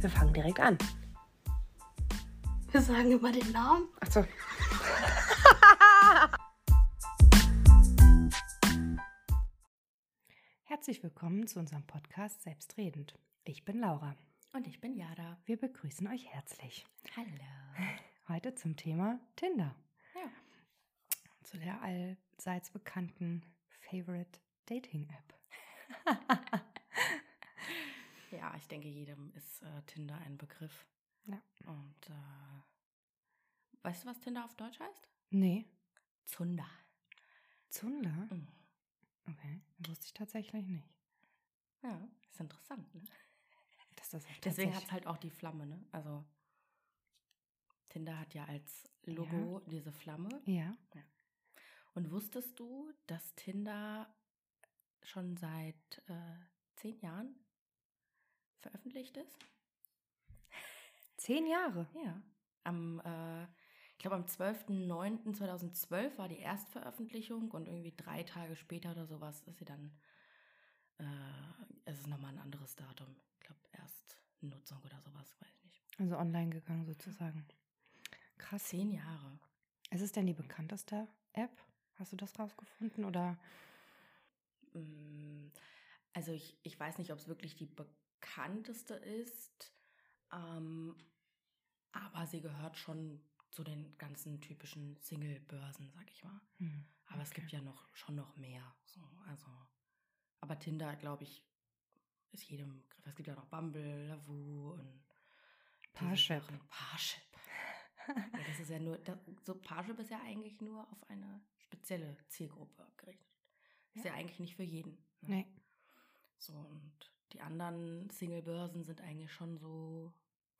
Wir fangen direkt an. Wir sagen immer den Namen. Achso. Herzlich willkommen zu unserem Podcast Selbstredend. Ich bin Laura. Und ich bin Jada. Wir begrüßen euch herzlich. Hallo. Heute zum Thema Tinder. Ja. Zu der allseits bekannten Favorite Dating App. Ja, ich denke, jedem ist äh, Tinder ein Begriff. Ja. Und äh, weißt du, was Tinder auf Deutsch heißt? Nee. Zunder. Zunder? Mhm. Okay, wusste ich tatsächlich nicht. Ja, ist interessant, ne? Dass das auch Deswegen hat es halt auch die Flamme, ne? Also Tinder hat ja als Logo diese Flamme. Ja. Und wusstest du, dass Tinder schon seit äh, zehn Jahren veröffentlicht ist? Zehn Jahre. Ja. Am, äh, ich glaube, am 12.09.2012 war die Erstveröffentlichung und irgendwie drei Tage später oder sowas ist sie dann, äh, es ist nochmal ein anderes Datum. Ich glaube, Erstnutzung oder sowas, weiß ich nicht. Also online gegangen sozusagen. Krass. Zehn Jahre. Ist es denn die bekannteste App? Hast du das rausgefunden oder? Mm, Also ich, ich weiß nicht, ob es wirklich die bekannteste ist, ähm, aber sie gehört schon zu den ganzen typischen Single-Börsen, sag ich mal. Hm, Aber es gibt ja noch schon noch mehr. So, also, aber Tinder, glaube ich, ist jedem. Es gibt ja noch Bumble, Lavu und Parship. Parship. ja, das ist ja nur, das, so Parship ist ja eigentlich nur auf eine spezielle Zielgruppe gerichtet. Ist ja, Ja. eigentlich nicht für jeden. ne? Nee. So, und die anderen Single-Börsen sind eigentlich schon so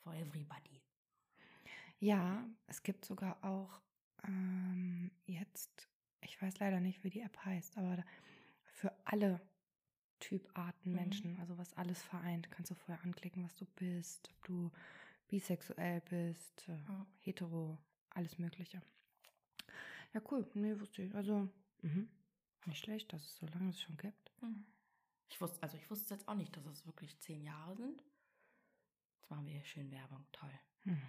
for everybody. Ja, es gibt sogar auch ähm, jetzt, ich weiß leider nicht, wie die App heißt, aber für alle Typarten Mhm. Menschen, also was alles vereint, kannst du vorher anklicken, was du bist, ob du bisexuell bist, äh, Ja. hetero, alles Mögliche. Ja, cool, nee, wusste ich. Also, mhm. nicht schlecht, dass es so lange es schon gibt. Ich wusste, also ich wusste jetzt auch nicht, dass es wirklich zehn Jahre sind. Jetzt machen wir hier schön Werbung, toll. Hm.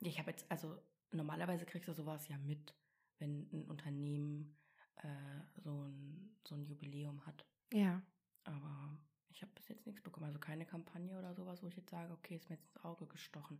Ich habe jetzt, also normalerweise kriegst du sowas ja mit, wenn ein Unternehmen äh, so, ein, so ein Jubiläum hat. Ja, Aber ich habe bis jetzt nichts bekommen. Also keine Kampagne oder sowas, wo ich jetzt sage, okay, ist mir jetzt ins Auge gestochen.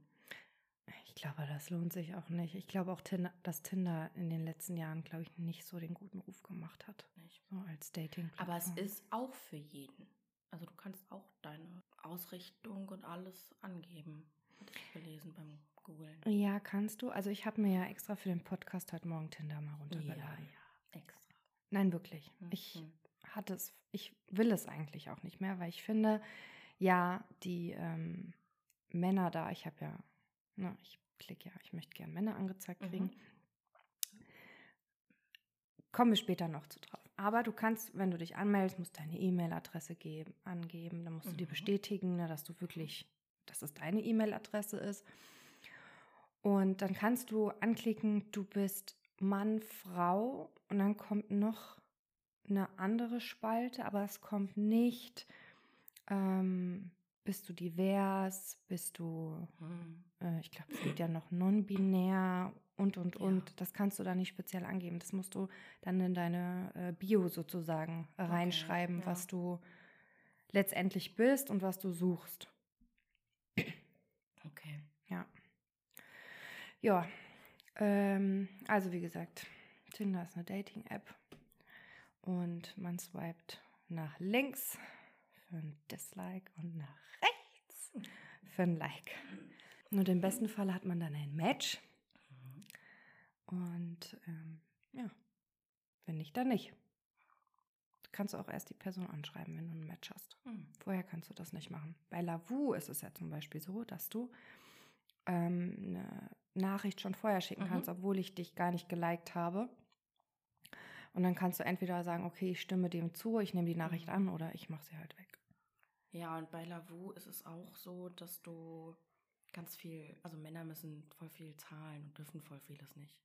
Ich glaube, das lohnt sich auch nicht. Ich glaube auch, Tinder, dass Tinder in den letzten Jahren, glaube ich, nicht so den guten Ruf gemacht hat. Nicht? So als dating Aber es ist auch für jeden. Also du kannst auch deine Ausrichtung und alles angeben. Hatte ich gelesen beim Googlen. Ja, kannst du. Also ich habe mir ja extra für den Podcast heute Morgen Tinder mal runtergeladen. ja, extra. Nein, wirklich. Ich Mhm. hatte es, ich will es eigentlich auch nicht mehr, weil ich finde, ja, die ähm, Männer da, ich habe ja, ne, ich klicke ja, ich möchte gerne Männer angezeigt Mhm. kriegen. Kommen wir später noch zu drauf. Aber du kannst, wenn du dich anmeldest, musst deine E-Mail-Adresse geben, angeben. Dann musst du die Mhm. bestätigen, ne, dass du wirklich, dass es deine E-Mail-Adresse ist. Und dann kannst du anklicken, du bist Mann, Frau und dann kommt noch eine andere Spalte, aber es kommt nicht, ähm, bist du divers, bist du, Mhm. äh, ich glaube, es gibt ja noch non-binär und, und, Ja. und. Das kannst du da nicht speziell angeben. Das musst du dann in deine äh, Bio sozusagen reinschreiben, ja. was du letztendlich bist und was du suchst. Okay. Ja. Ja. Ähm, also wie gesagt, Tinder ist eine Dating-App und man swiped nach links für ein Dislike und nach rechts für ein Like. Und im besten Fall hat man dann ein Match und ähm, ja, wenn nicht, dann nicht. Du kannst auch erst die Person anschreiben, wenn du ein Match hast. Mhm. Vorher kannst du das nicht machen. Bei Lavu ist es ja zum Beispiel so, dass du ähm, eine Nachricht schon vorher schicken Mhm. kannst, obwohl ich dich gar nicht geliked habe. Und dann kannst du entweder sagen, okay, ich stimme dem zu, ich nehme die Nachricht Mhm. an oder ich mache sie halt weg. Ja, und bei Lavu ist es auch so, dass du ganz viel, also Männer müssen voll viel zahlen und dürfen voll vieles nicht.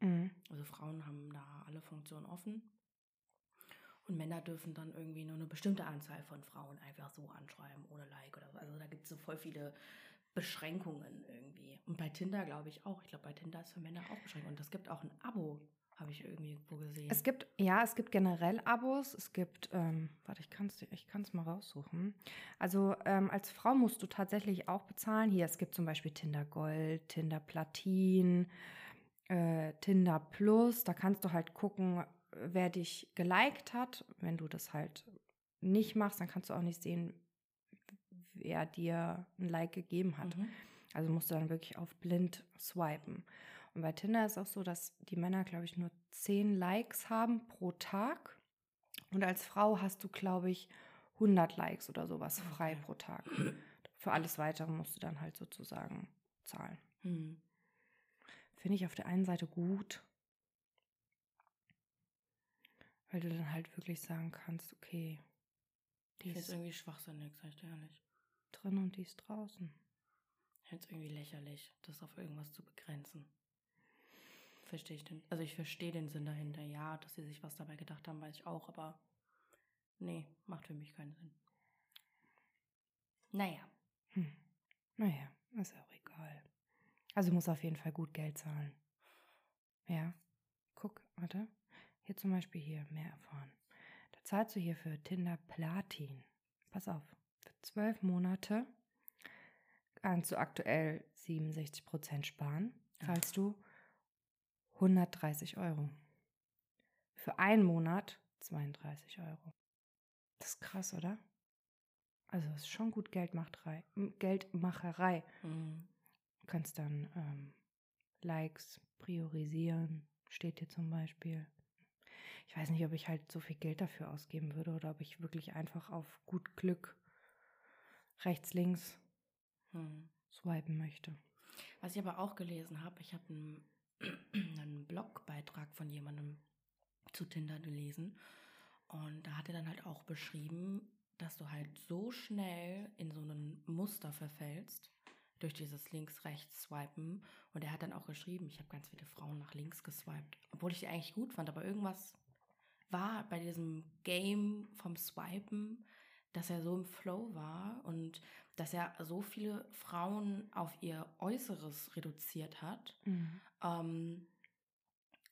Mhm. Also Frauen haben da alle Funktionen offen. Und Männer dürfen dann irgendwie nur eine bestimmte Anzahl von Frauen einfach so anschreiben, ohne Like oder so. Also da gibt es so voll viele Beschränkungen irgendwie. Und bei Tinder glaube ich auch. Ich glaube, bei Tinder ist für Männer auch beschränkt. Und es gibt auch ein Abo, habe ich irgendwie wo gesehen. Es gibt, ja, es gibt generell Abos. Es gibt, ähm, warte, ich kann es ich kann's mal raussuchen. Also ähm, als Frau musst du tatsächlich auch bezahlen. Hier, es gibt zum Beispiel Tinder Gold, Tinder Platin, äh, Tinder Plus. Da kannst du halt gucken, wer dich geliked hat. Wenn du das halt nicht machst, dann kannst du auch nicht sehen, wer dir ein Like gegeben hat. Mhm. Also musst du dann wirklich auf blind swipen. Und bei Tinder ist auch so, dass die Männer, glaube ich, nur 10 Likes haben pro Tag. Und als Frau hast du, glaube ich, 100 Likes oder sowas frei pro Tag. Für alles Weitere musst du dann halt sozusagen zahlen. Hm. Finde ich auf der einen Seite gut, weil du dann halt wirklich sagen kannst, okay, die es ist irgendwie schwachsinnig, sag ich dir ehrlich. drin und die ist draußen. Ich finde es irgendwie lächerlich, das auf irgendwas zu begrenzen. Verstehe ich den. Also ich verstehe den Sinn dahinter. Ja, dass sie sich was dabei gedacht haben, weiß ich auch, aber nee, macht für mich keinen Sinn. Naja. Hm. Naja, ist auch egal. Also muss auf jeden Fall gut Geld zahlen. Ja. Guck, warte. Hier zum Beispiel hier mehr erfahren. Da zahlst du hier für Tinder Platin. Pass auf. Für zwölf Monate kannst du aktuell 67% sparen. Zahlst du 130 Euro. Für einen Monat 32 Euro. Das ist krass, oder? Also es ist schon gut Geldmacherei. Geldmacherei. Hm. Du kannst dann ähm, Likes priorisieren, steht hier zum Beispiel. Ich weiß nicht, ob ich halt so viel Geld dafür ausgeben würde oder ob ich wirklich einfach auf gut Glück rechts, links Hm. swipen möchte. Was ich aber auch gelesen habe, ich habe einen, einen Blogbeitrag von jemandem zu Tinder gelesen. Und da hat er dann halt auch beschrieben, dass du halt so schnell in so ein Muster verfällst durch dieses links-rechts-Swipen. Und er hat dann auch geschrieben, ich habe ganz viele Frauen nach links geswiped, obwohl ich die eigentlich gut fand, aber irgendwas war bei diesem Game vom Swipen, dass er so im Flow war. Und dass er so viele Frauen auf ihr Äußeres reduziert hat. Ähm,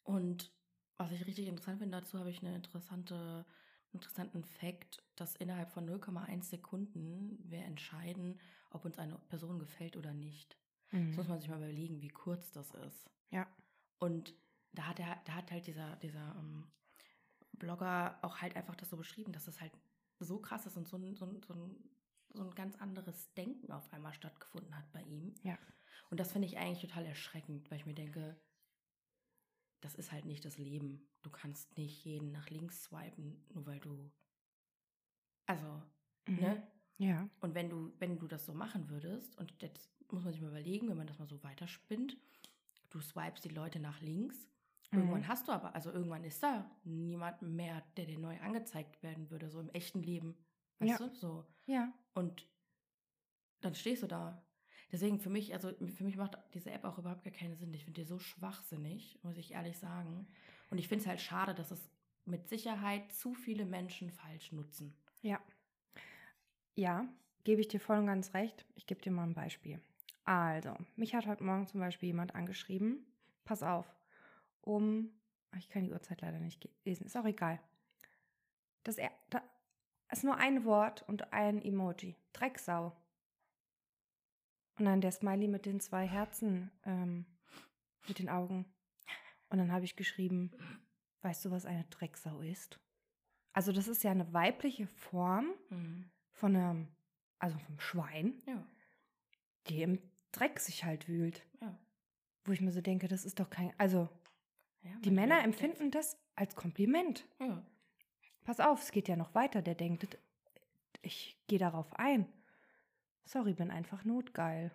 und was ich richtig interessant finde, dazu habe ich eine interessante, interessanten Fakt, dass innerhalb von 0,1 Sekunden wir entscheiden, ob uns eine Person gefällt oder nicht. Mhm. Das muss man sich mal überlegen, wie kurz das ist. Ja. Und da hat er, da hat halt dieser, dieser ähm, Blogger auch halt einfach das so beschrieben, dass das halt so krass ist und so ein, so, ein, so, ein, so ein ganz anderes Denken auf einmal stattgefunden hat bei ihm. Ja. Und das finde ich eigentlich total erschreckend, weil ich mir denke, das ist halt nicht das Leben. Du kannst nicht jeden nach links swipen, nur weil du. Also, Mhm. ne? Ja. Und wenn du, wenn du das so machen würdest, und jetzt muss man sich mal überlegen, wenn man das mal so weiterspinnt, du swipest die Leute nach links, Mhm. irgendwann hast du aber, also irgendwann ist da niemand mehr, der dir neu angezeigt werden würde, so im echten Leben. Weißt Ja. du? So. Ja. Und dann stehst du da. Deswegen für mich, also für mich macht diese App auch überhaupt gar keinen Sinn. Ich finde die so schwachsinnig, muss ich ehrlich sagen. Und ich finde es halt schade, dass es mit Sicherheit zu viele Menschen falsch nutzen. Ja. Ja, gebe ich dir voll und ganz recht. Ich gebe dir mal ein Beispiel. Also, mich hat heute Morgen zum Beispiel jemand angeschrieben. Pass auf. Um, ich kann die Uhrzeit leider nicht lesen, ist auch egal. Das er, ist nur ein Wort und ein Emoji. Drecksau. Und dann der Smiley mit den zwei Herzen, ähm, mit den Augen. Und dann habe ich geschrieben, weißt du, was eine Drecksau ist? Also das ist ja eine weibliche Form Mhm. von einem, also vom Schwein, Ja, die im Dreck sich halt wühlt. ja. Wo ich mir so denke, das ist doch kein, also ja die Männer empfinden das als Kompliment. Ja. Pass auf, es geht ja noch weiter. Der denkt, ich gehe darauf ein. Sorry, bin einfach notgeil.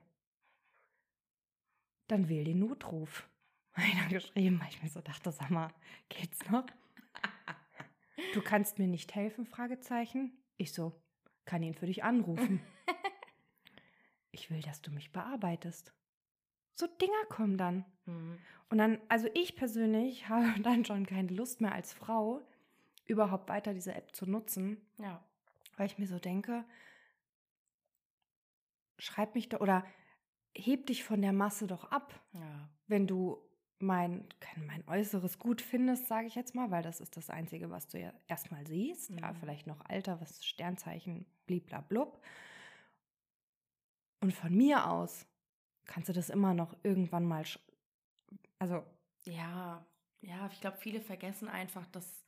Dann wähl den Notruf. Habe ich dann geschrieben, weil ich mir so dachte, sag mal, geht's noch? Du kannst mir nicht helfen? Fragezeichen. Ich so, kann ihn für dich anrufen. ich will, dass du mich bearbeitest. So Dinger kommen dann. Mhm. Und dann, also ich persönlich habe dann schon keine Lust mehr als Frau, überhaupt weiter diese App zu nutzen, Ja. weil ich mir so denke, schreib mich doch oder heb dich von der Masse doch ab, Ja. wenn du mein, mein äußeres Gut findest, sage ich jetzt mal, weil das ist das Einzige, was du ja erstmal siehst. Ja, Mhm. vielleicht noch Alter, was Sternzeichen, bliblablub. Und von mir aus kannst du das immer noch irgendwann mal, also Ja, ja, ich glaube, viele vergessen einfach, dass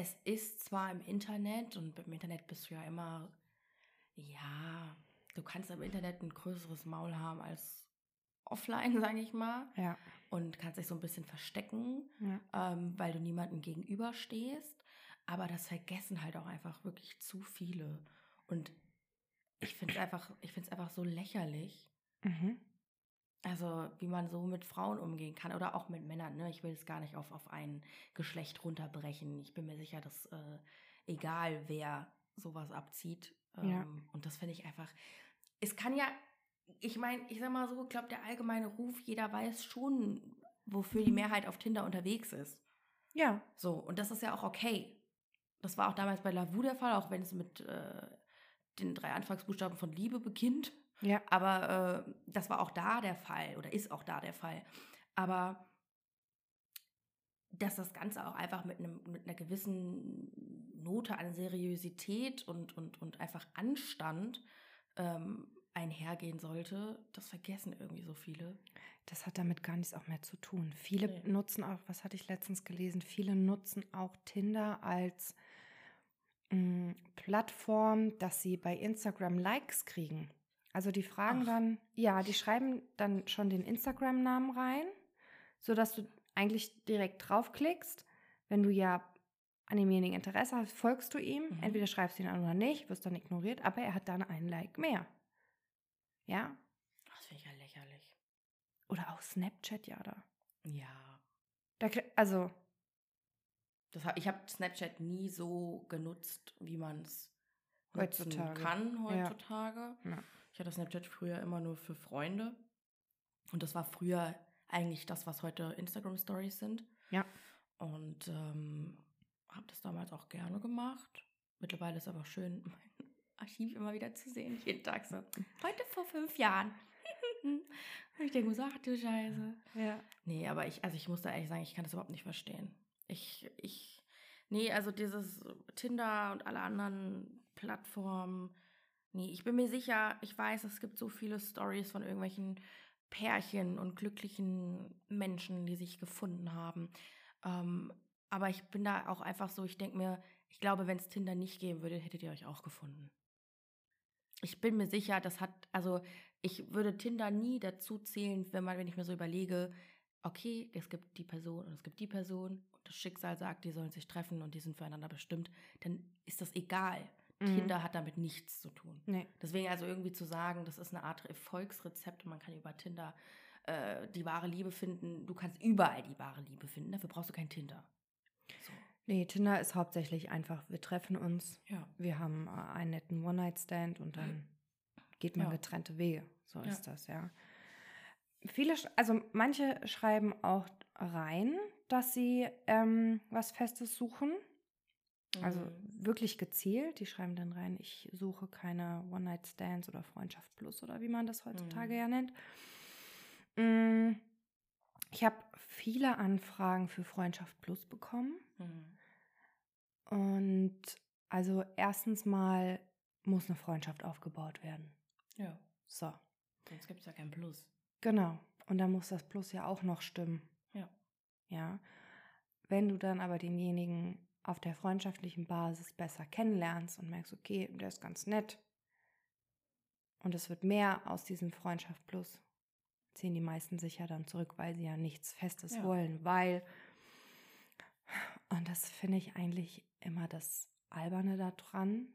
es ist zwar im Internet und im Internet bist du ja immer, ja, du kannst im Internet ein größeres Maul haben als offline, sage ich mal, ja, und kannst dich so ein bisschen verstecken, ja. ähm, weil du niemandem gegenüberstehst. Aber das vergessen halt auch einfach wirklich zu viele. Und ich finde es einfach, ich finde es einfach so lächerlich, Mhm. Also, wie man so mit Frauen umgehen kann oder auch mit Männern. Ne? Ich will es gar nicht auf, auf ein Geschlecht runterbrechen. Ich bin mir sicher, dass äh, egal wer sowas abzieht. Ähm, Ja. Und das finde ich einfach. Es kann ja, ich meine, ich sag mal so, ich glaube, der allgemeine Ruf, jeder weiß schon, wofür die Mehrheit auf Tinder unterwegs ist. Ja, So, und das ist ja auch okay. Das war auch damals bei Lavu der Fall, auch wenn es mit äh, den drei Anfangsbuchstaben von Liebe beginnt. Ja, Aber äh, das war auch da der Fall oder ist auch da der Fall. Aber dass das Ganze auch einfach mit, einem, mit einer gewissen Note an Seriosität und, und, und einfach Anstand ähm, einhergehen sollte, das vergessen irgendwie so viele. das hat damit gar nichts auch mehr zu tun. Viele Nee. nutzen auch, was hatte ich letztens gelesen, viele nutzen auch Tinder als mh, Plattform, dass sie bei Instagram Likes kriegen. Also die fragen Ach. dann, ja, die schreiben dann schon den Instagram-Namen rein, sodass du eigentlich direkt draufklickst. Wenn du ja an demjenigen Interesse hast, folgst du ihm. Mhm. Entweder schreibst du ihn an oder nicht, wirst dann ignoriert, aber er hat dann einen Like mehr. Ja? Das finde ich ja lächerlich. Oder auch Snapchat, ja, da. Ja. da also, Das hab, ich habe Snapchat nie so genutzt, wie man es Heutzutage. kann Ja. heutzutage. Ja. Ich hatte Snapchat früher immer nur für Freunde. Und das war früher eigentlich das, was heute Instagram Stories sind. Ja. Und ähm, habe das damals auch gerne gemacht. Mittlerweile ist aber schön, mein Archiv immer wieder zu sehen. Jeden Tag so. Heute vor fünf Jahren. Und ich denke so, ach du Scheiße. ja. Nee, aber ich, also ich muss da ehrlich sagen, ich kann das überhaupt nicht verstehen. Ich, ich, nee, also dieses Tinder und alle anderen Plattformen, nee, ich bin mir sicher, ich weiß, es gibt so viele Stories von irgendwelchen Pärchen und glücklichen Menschen, die sich gefunden haben. Ähm, aber ich bin da auch einfach so, ich denke mir, ich glaube, wenn es Tinder nicht geben würde, hättet ihr euch auch gefunden. Ich bin mir sicher, das hat, also ich würde Tinder nie dazu zählen, wenn man, wenn ich mir so überlege, okay, es gibt die Person und es gibt die Person und das Schicksal sagt, die sollen sich treffen und die sind füreinander bestimmt, dann ist das egal. Mhm. Tinder hat damit nichts zu tun. Nee. Deswegen also irgendwie zu sagen, das ist eine Art Erfolgsrezept und man kann über Tinder äh, die wahre Liebe finden. Du kannst überall die wahre Liebe finden, dafür brauchst du kein Tinder. So, Nee, Tinder ist hauptsächlich einfach, wir treffen uns, ja. wir haben äh, einen netten One-Night-Stand und dann geht man Ja. getrennte Wege. So Ja. ist das, ja. Viele, also manche schreiben auch rein, dass sie ähm, was Festes suchen. Also Mhm. wirklich gezielt. Die schreiben dann rein, ich suche keine One-Night-Stands oder Freundschaft Plus oder wie man das heutzutage Mhm. ja nennt. Mm, Ich habe viele Anfragen für Freundschaft Plus bekommen. Mhm. Und also erstens mal muss eine Freundschaft aufgebaut werden. Ja, So, sonst gibt es ja kein Plus. genau. Und dann muss das Plus ja auch noch stimmen. Ja. Ja. Wenn du dann aber denjenigen auf der freundschaftlichen Basis besser kennenlernst und merkst, okay, der ist ganz nett und es wird mehr aus diesem Freundschaft Plus, ziehen die meisten sich ja dann zurück, weil sie ja nichts Festes Ja. wollen, weil, und das finde ich eigentlich immer das Alberne daran,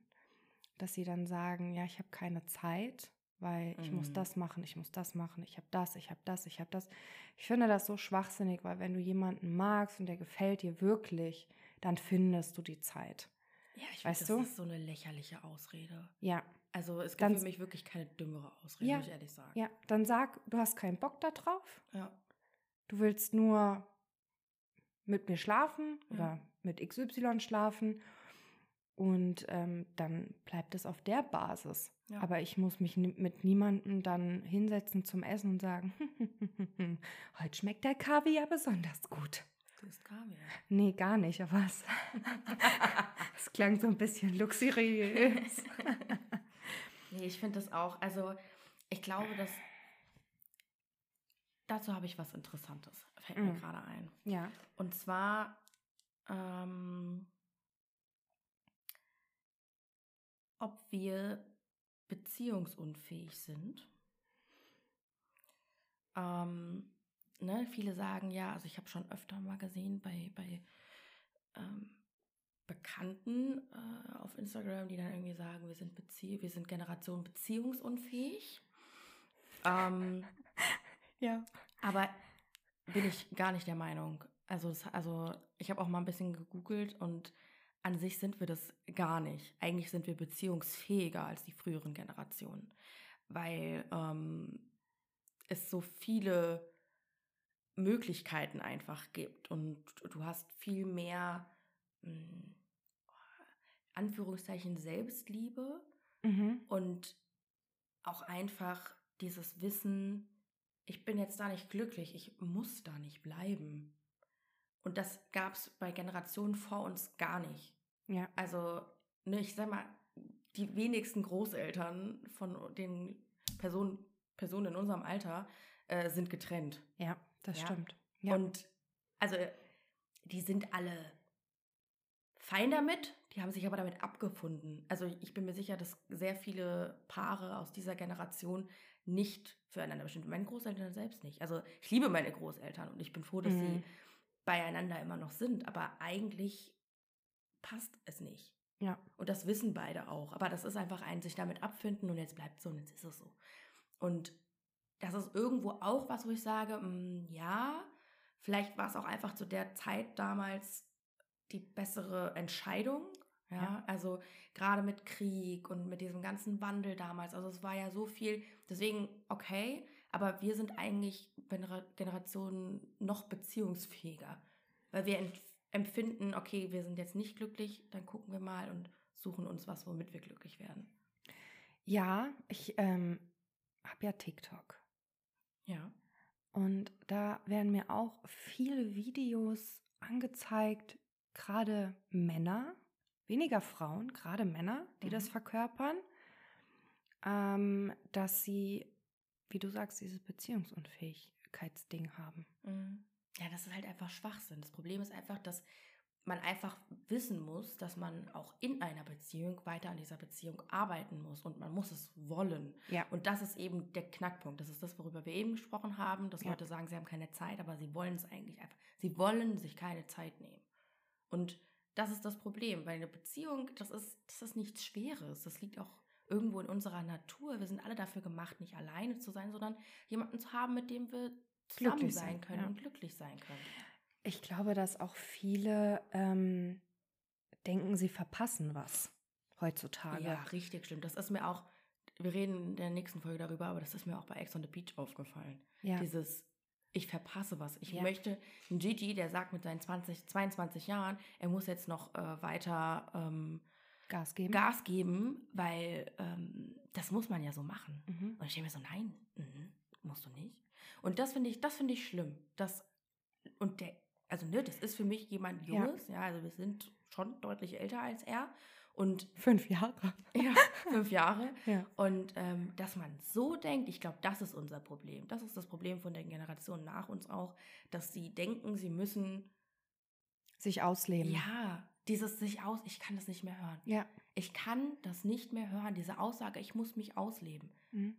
dass sie dann sagen, ja, ich habe keine Zeit, weil ich muss Mhm. das machen, ich muss das machen, ich habe das, ich habe das, ich habe das. Ich finde das so schwachsinnig, weil wenn du jemanden magst und der gefällt dir wirklich, dann findest du die Zeit. Ja, ich Weißt finde, das du? ist so eine lächerliche Ausrede. Ja, Also es gibt Dann- für mich wirklich keine dümmere Ausrede, Ja. muss ich ehrlich sagen. ja, dann sag, du hast keinen Bock da drauf, Ja. du willst nur mit mir schlafen Ja. oder mit XY schlafen und ähm, dann bleibt es auf der Basis. Ja. Aber ich muss mich mit niemandem dann hinsetzen zum Essen und sagen, heute schmeckt der Kaviar besonders gut. Isst Kaviar. Nee, gar nicht, aber es, es klang so ein bisschen luxuriös. Nee, ich finde das auch. Also, ich glaube, dass. Dazu habe ich was Interessantes. Fällt mir Mm. gerade ein. Ja. Und zwar. Ähm, ob wir beziehungsunfähig sind. Ähm, ne, viele sagen ja, also ich habe schon öfter mal gesehen bei, bei ähm, Bekannten äh, auf Instagram, die dann irgendwie sagen, wir sind Bezie wir sind Generation beziehungsunfähig. Ähm, Ja. aber bin ich gar nicht der Meinung. Also, das, also ich habe auch mal ein bisschen gegoogelt und an sich sind wir das gar nicht. Eigentlich sind wir beziehungsfähiger als die früheren Generationen, weil ähm, es so viele Möglichkeiten einfach gibt und du hast viel mehr mh, Anführungszeichen Selbstliebe Mhm. und auch einfach dieses Wissen, ich bin jetzt da nicht glücklich, ich muss da nicht bleiben. Und das gab es bei Generationen vor uns gar nicht. Ja. Also, ne, ich sag mal, die wenigsten Großeltern von den Personen, Personen in unserem Alter äh, sind getrennt. Ja, das Ja. stimmt. Ja. Und also, die sind alle fein damit, die haben sich aber damit abgefunden. Also ich bin mir sicher, dass sehr viele Paare aus dieser Generation nicht füreinander bestimmt. Meine Großeltern selbst nicht. Also ich liebe meine Großeltern und ich bin froh, dass Mhm. sie beieinander immer noch sind. Aber eigentlich passt es nicht. Ja. Und das wissen beide auch. Aber das ist einfach ein sich damit abfinden und jetzt bleibt so und jetzt ist es so. Und das ist irgendwo auch was, wo ich sage, mm, ja, vielleicht war es auch einfach zu der Zeit damals die bessere Entscheidung. Ja, Ja. also gerade mit Krieg und mit diesem ganzen Wandel damals. Also es war ja so viel. Deswegen, okay, aber wir sind eigentlich Genera- Generationen noch beziehungsfähiger. Weil wir empfinden, okay, wir sind jetzt nicht glücklich, dann gucken wir mal und suchen uns was, womit wir glücklich werden. ja, ich ähm, habe ja TikTok. Ja. Und da werden mir auch viele Videos angezeigt, gerade Männer, weniger Frauen, gerade Männer, die Mhm. das verkörpern, ähm, dass sie, wie du sagst, dieses Beziehungsunfähigkeitsding haben. Mhm. Ja, das ist halt einfach Schwachsinn. Das Problem ist einfach, dass man einfach wissen muss, dass man auch in einer Beziehung weiter an dieser Beziehung arbeiten muss und man muss es wollen. Ja. Und das ist eben der Knackpunkt. Das ist das, worüber wir eben gesprochen haben, dass Ja. Leute sagen, sie haben keine Zeit, aber sie wollen es eigentlich einfach. Sie wollen sich keine Zeit nehmen. Und das ist das Problem, weil eine Beziehung, das ist, das ist nichts Schweres. Das liegt auch irgendwo in unserer Natur. Wir sind alle dafür gemacht, nicht alleine zu sein, sondern jemanden zu haben, mit dem wir zusammen sein, können ja. und glücklich sein können. Ich glaube, dass auch viele ähm, denken, sie verpassen was heutzutage. Ja, richtig schlimm. Das ist mir auch, wir reden in der nächsten Folge darüber, aber das ist mir auch bei Ex on the Beach aufgefallen. Ja. Dieses, ich verpasse was. Ich Ja. möchte, ein Gigi, der sagt mit seinen 20, 22 Jahren, er muss jetzt noch äh, weiter ähm, Gas geben. Gas geben, weil ähm, das muss man ja so machen. Mhm. Und ich denke mir so, nein, mhm, musst du nicht. Und das finde ich, das finde ich schlimm. Das, und der, also ne, das ist für mich jemand Ja. Junges, ja. also wir sind schon deutlich älter als er. Und Fünf Jahre. ja, fünf Jahre. Ja. Und ähm, dass man so denkt, ich glaube, das ist unser Problem. Das ist das Problem von den Generationen nach uns auch, dass sie denken, sie müssen, Sich ausleben. ja, dieses sich aus, ich kann das nicht mehr hören. Ja. Ich kann das nicht mehr hören, diese Aussage, ich muss mich ausleben. Mhm.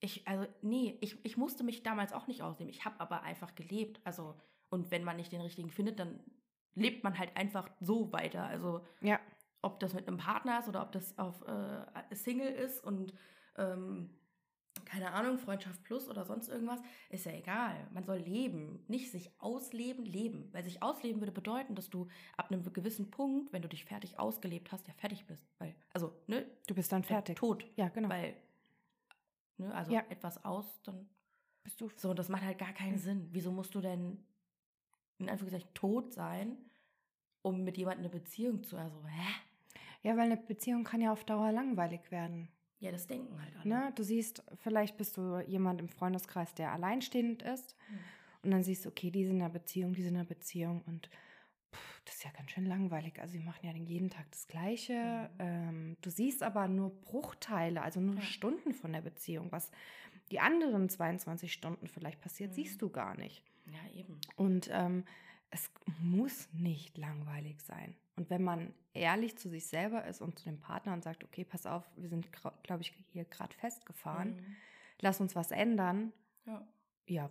Ich, also, nee, ich, ich musste mich damals auch nicht ausleben. Ich habe aber einfach gelebt. Also, und wenn man nicht den richtigen findet, dann lebt man halt einfach so weiter. Also, Ja. ob das mit einem Partner ist oder ob das auf äh, Single ist und ähm, keine Ahnung, Freundschaft plus oder sonst irgendwas, ist ja egal. Man soll leben, nicht sich ausleben, leben. Weil sich ausleben würde bedeuten, dass du ab einem gewissen Punkt, wenn du dich fertig ausgelebt hast, ja fertig bist. Weil, also, ne? Du bist dann fertig. Tot. Ja, genau. Weil, ne, also Ja. etwas aus, dann bist du so, und das macht halt gar keinen. Sinn. Wieso musst du denn in Anführungszeichen tot sein, um mit jemandem eine Beziehung zu. Also, hä? Ja, weil eine Beziehung kann ja auf Dauer langweilig werden. Ja, das denken halt alle. Ne? Du siehst, vielleicht bist du jemand im Freundeskreis, der alleinstehend ist. Hm. Und dann siehst du, okay, die sind in einer Beziehung, die sind in einer Beziehung. Und pff, das ist ja ganz schön langweilig. Also, die machen ja jeden Tag das Gleiche. Mhm. Ähm, du siehst aber nur Bruchteile, also nur Ja. Stunden von der Beziehung. Was die anderen 22 Stunden vielleicht passiert, Mhm. siehst du gar nicht. Ja, eben. Und ähm, es muss nicht langweilig sein. Und wenn man ehrlich zu sich selber ist und zu dem Partner und sagt, okay, pass auf, wir sind, glaube ich, hier gerade festgefahren, Mhm. lass uns was ändern, Ja. ja,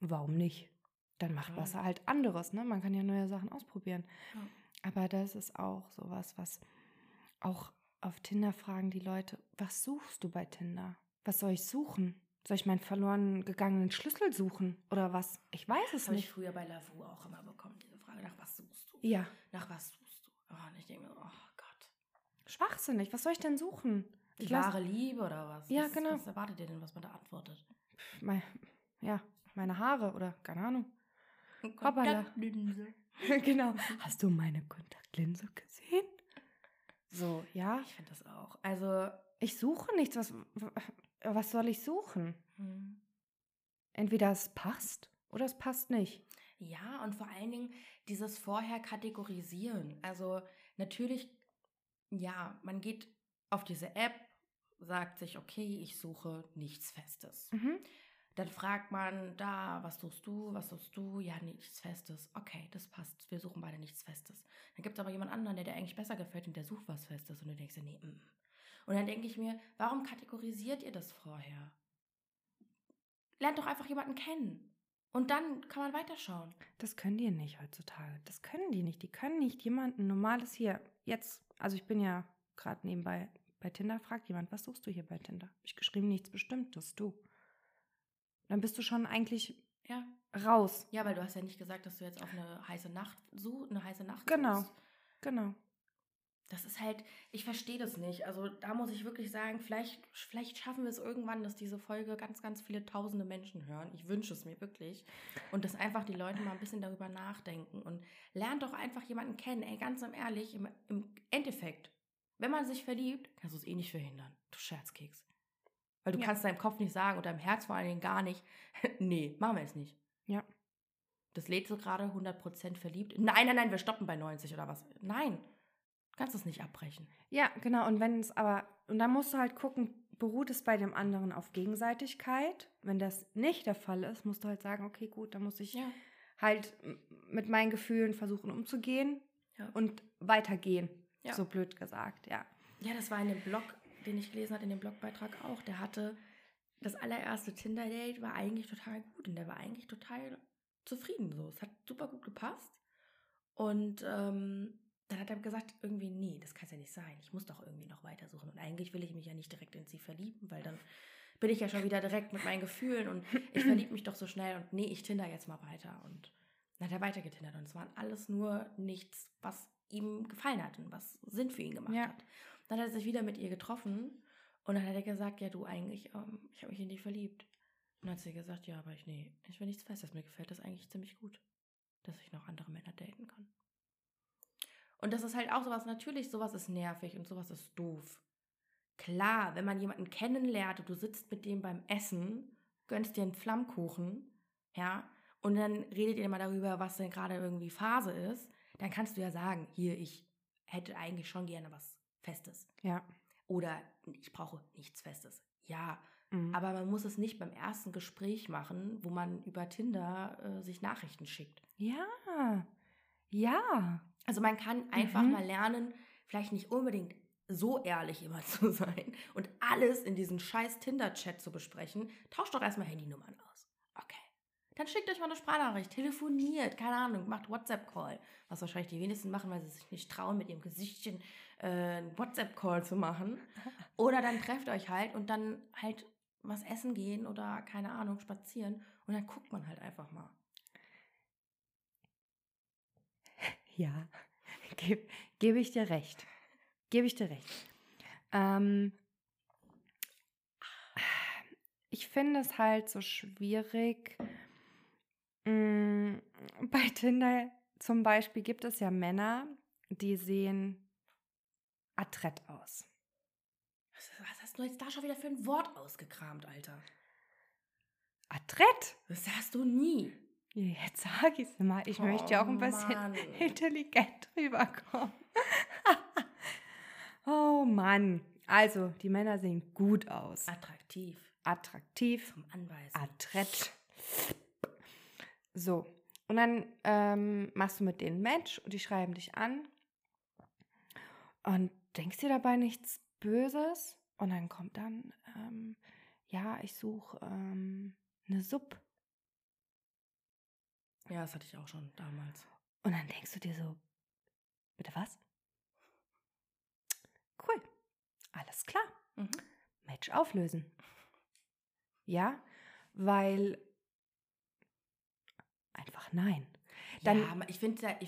warum nicht? Dann macht Ja. was halt anderes, ne? Man kann ja neue Sachen ausprobieren. Ja. Aber das ist auch sowas, was auch auf Tinder fragen die Leute, was suchst du bei Tinder? Was soll ich suchen? Soll ich meinen verloren gegangenen Schlüssel suchen oder was? Ich weiß es Das habe ich nicht. früher bei Lavu auch immer bekommen, diese Frage, nach was suchst du? Ja, Nach was suchst du? Oh, und ich denke mir, oh Gott. schwachsinnig. Was soll ich denn suchen? Die Ich lass- wahre Liebe oder was? Ja, was, genau. Was erwartet ihr denn, was man da antwortet? Mein, ja, meine Haare oder keine Ahnung. Kontaktlinse. genau. Hast du meine Kontaktlinse gesehen? So, ja. Ich finde das auch. Also, Ich suche nichts. Was, was soll ich suchen? hm. Entweder es passt oder es passt nicht. ja, und vor allen Dingen dieses vorher kategorisieren. Also, natürlich, ja, man geht auf diese App, sagt sich, okay, ich suche nichts Festes. Mhm. Dann fragt man da, was suchst du, was suchst du? Ja, nichts Festes. Okay, das passt. Wir suchen beide nichts Festes. Dann gibt es aber jemand anderen, der dir eigentlich besser gefällt und der sucht was Festes und du denkst dir, nee, mm. Und dann denke ich mir, warum kategorisiert ihr das vorher? Lernt doch einfach jemanden kennen. Und dann kann man weiterschauen. Das können die nicht heutzutage. Das können die nicht. Die können nicht jemanden normales hier jetzt. Also ich bin ja gerade nebenbei bei Tinder. Fragt jemand, was suchst du hier bei Tinder? Hab ich geschrieben, nichts Bestimmtes. Du. Dann bist du schon eigentlich Ja. raus. Ja, weil du hast ja nicht gesagt, dass du jetzt auf eine heiße Nacht suchst, eine heiße Nacht Genau. suchst. Genau. Das ist halt, ich verstehe das nicht. Also da muss ich wirklich sagen, vielleicht, vielleicht schaffen wir es irgendwann, dass diese Folge ganz, ganz viele tausende Menschen hören. Ich wünsche es mir wirklich. Und dass einfach die Leute mal ein bisschen darüber nachdenken. Und lernt doch einfach jemanden kennen. Ey, ganz im ehrlich, im, im Endeffekt, wenn man sich verliebt, kannst du es eh nicht verhindern. Du Scherzkeks. Weil du Ja. kannst deinem Kopf nicht sagen und deinem Herz vor allen Dingen gar nicht, nee, machen wir es nicht. Ja. Das lädt so gerade 100% verliebt. Nein, nein, nein, wir stoppen bei 90 oder was. Nein, kannst es nicht abbrechen. Ja, genau. Und wenn es aber, und dann musst du halt gucken, beruht es bei dem anderen auf Gegenseitigkeit? Wenn das nicht der Fall ist, musst du halt sagen, okay, gut, dann muss ich Ja. halt mit meinen Gefühlen versuchen umzugehen Ja. und weitergehen. Ja. So blöd gesagt, ja. Ja, das war in dem Blog, den ich gelesen hatte, in dem Blogbeitrag auch. Der hatte das allererste Tinder-Date war eigentlich total gut und der war eigentlich total zufrieden so. Es hat super gut gepasst. Und ähm, dann hat er gesagt, irgendwie, nee, das kann es ja nicht sein. Ich muss doch irgendwie noch weitersuchen. Und eigentlich will ich mich ja nicht direkt in sie verlieben, weil dann bin ich ja schon wieder direkt mit meinen Gefühlen und ich verliebe mich doch so schnell und nee, ich tinder jetzt mal weiter. Und dann hat er weiter getindert und es waren alles nur nichts, was ihm gefallen hat und was Sinn für ihn gemacht Ja. hat. Dann hat er sich wieder mit ihr getroffen und dann hat er gesagt, ja du eigentlich, ähm, ich habe mich in dich verliebt. Und dann hat sie gesagt, ja, aber ich, nee, ich will nichts Festes, mir gefällt das eigentlich ziemlich gut, dass ich noch andere Männer daten kann. Und das ist halt auch sowas, natürlich, sowas ist nervig und sowas ist doof. Klar, wenn man jemanden kennenlernt und du sitzt mit dem beim Essen, gönnst dir einen Flammkuchen, ja, und dann redet ihr mal darüber, was denn gerade irgendwie Phase ist, dann kannst du ja sagen, hier, ich hätte eigentlich schon gerne was Festes. Ja. Oder ich brauche nichts Festes. Ja, Mhm. aber man muss es nicht beim ersten Gespräch machen, wo man über Tinder äh, sich Nachrichten schickt. ja. Ja. Also man kann einfach Mhm. mal lernen, vielleicht nicht unbedingt so ehrlich immer zu sein und alles in diesen scheiß Tinder-Chat zu besprechen. Tauscht doch erstmal Handynummern aus. Okay. Dann schickt euch mal eine Sprachnachricht, telefoniert, keine Ahnung, macht WhatsApp-Call. Was wahrscheinlich die wenigsten machen, weil sie sich nicht trauen, mit ihrem Gesichtchen äh, einen WhatsApp-Call zu machen. Oder dann trefft euch halt und dann halt was essen gehen oder keine Ahnung, spazieren. Und dann guckt man halt einfach mal. Ja. Gebe geb ich dir recht. Gebe ich dir recht. Ähm, ich finde es halt so schwierig, mh, bei Tinder zum Beispiel gibt es ja Männer, die sehen adrett aus. Was, hast du jetzt da schon wieder für ein Wort ausgekramt, Alter? Adrett? Das sagst du nie. Jetzt sag ich es mal. Ich möchte ja auch ein bisschen Oh, Mann. intelligent rüberkommen. oh Mann. Also, die Männer sehen gut aus. Attraktiv. Attraktiv, Zum Anbeißen. adrett. So. Und dann ähm, machst du mit denen ein Match und die schreiben dich an. Und denkst dir dabei nichts Böses. Und dann kommt dann, ähm, ja, ich suche ähm, eine Sub. Ja, das hatte ich auch schon damals. Und dann denkst du dir so, bitte was? Cool. Alles klar. Mhm. Match auflösen. Ja, weil einfach nein. Dann- ja, ich finde,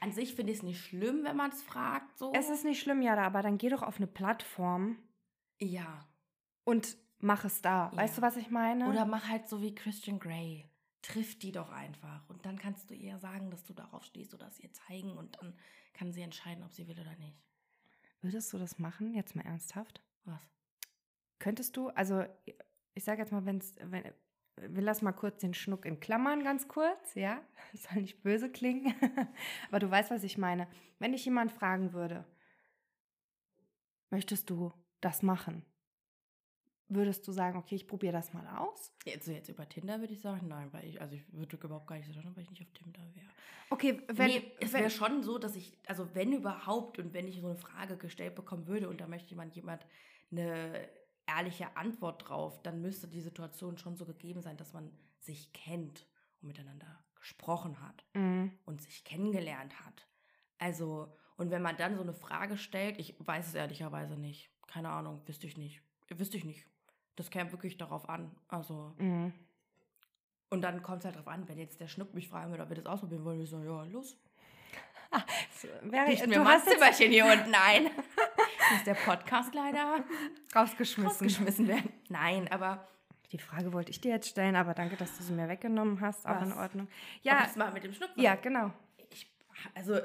an sich finde ich es nicht schlimm, wenn man es fragt. So. Es ist nicht schlimm, ja, aber dann geh doch auf eine Plattform ja. und mach es da. Ja. Weißt du, was ich meine? Oder mach halt so wie Christian Grey. Triff die doch einfach. Und dann kannst du ihr sagen, dass du darauf stehst oder es ihr zeigen und dann kann sie entscheiden, ob sie will oder nicht. Würdest du das machen, jetzt mal ernsthaft? Was? Könntest du, also ich sage jetzt mal, wenn's, wenn wir lassen mal kurz den Schnuck in Klammern ganz kurz, ja? Das soll nicht böse klingen, aber du weißt, was ich meine. Wenn dich jemand fragen würde, möchtest du das machen? Würdest du sagen, okay, ich probiere das mal aus? Jetzt, jetzt über Tinder würde ich sagen, nein, weil ich, also ich würde überhaupt gar nicht sagen, weil ich nicht auf Tinder wäre. Okay, wenn, nee, es wäre schon so, dass ich, also wenn überhaupt und wenn ich so eine Frage gestellt bekommen würde und da möchte jemand jemand eine ehrliche Antwort drauf, dann müsste die Situation schon so gegeben sein, dass man sich kennt und miteinander gesprochen hat Mhm. und sich kennengelernt hat. Also, und wenn man dann so eine Frage stellt, ich weiß es ehrlicherweise nicht. Keine Ahnung, wüsste ich nicht. Wüsste ich nicht. Das käme wirklich darauf an. Also, Mhm. und dann kommt es halt darauf an, wenn jetzt der Schnuck mich fragen würde, ob wir das ausprobieren wollen, ich sagen, ja, los. Wäre, Richten wir du mal ein hast jetzt Zimmerchen hier unten ein. Muss der Podcast leider rausgeschmissen. rausgeschmissen werden. Nein, aber Die Frage wollte ich dir jetzt stellen, aber danke, dass du sie mir weggenommen hast. Auch Was? in Ordnung. ja, Ja, das mal mit dem Schnuck. ja, genau. Ich, also.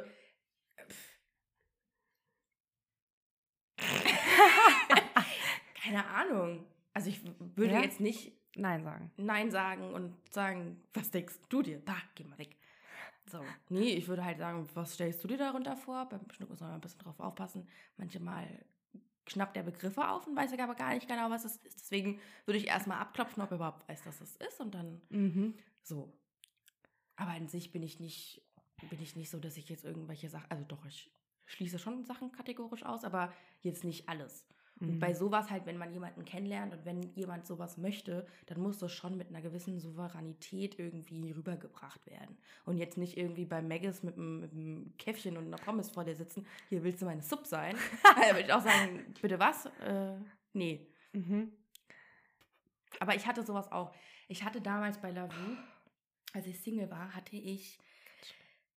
Keine Ahnung. Also ich würde Ja? jetzt nicht Nein sagen. Nein sagen und sagen, was denkst du dir? Da, geh mal weg. So. Nee, ich würde halt sagen, was stellst du dir darunter vor? Beim Schnuck muss man ein bisschen drauf aufpassen. Manchmal schnappt er Begriffe auf und weiß aber gar nicht genau, was es ist. Deswegen würde ich erstmal abklopfen, ob er überhaupt weiß, dass es ist und dann Mhm. so. Aber an sich bin ich nicht, bin ich nicht so, dass ich jetzt irgendwelche Sachen, also doch, ich schließe schon Sachen kategorisch aus, aber jetzt nicht alles. Und Mhm. bei sowas halt, wenn man jemanden kennenlernt und wenn jemand sowas möchte, dann muss das schon mit einer gewissen Souveränität irgendwie rübergebracht werden. Und jetzt nicht irgendwie bei Maggis mit einem, Käffchen und einer Pommes vor dir sitzen, hier willst du meine Sub sein. da würde ich auch sagen, bitte was? Äh, nee. Mhm. Aber ich hatte sowas auch. Ich hatte damals bei Lavu, als ich Single war, hatte ich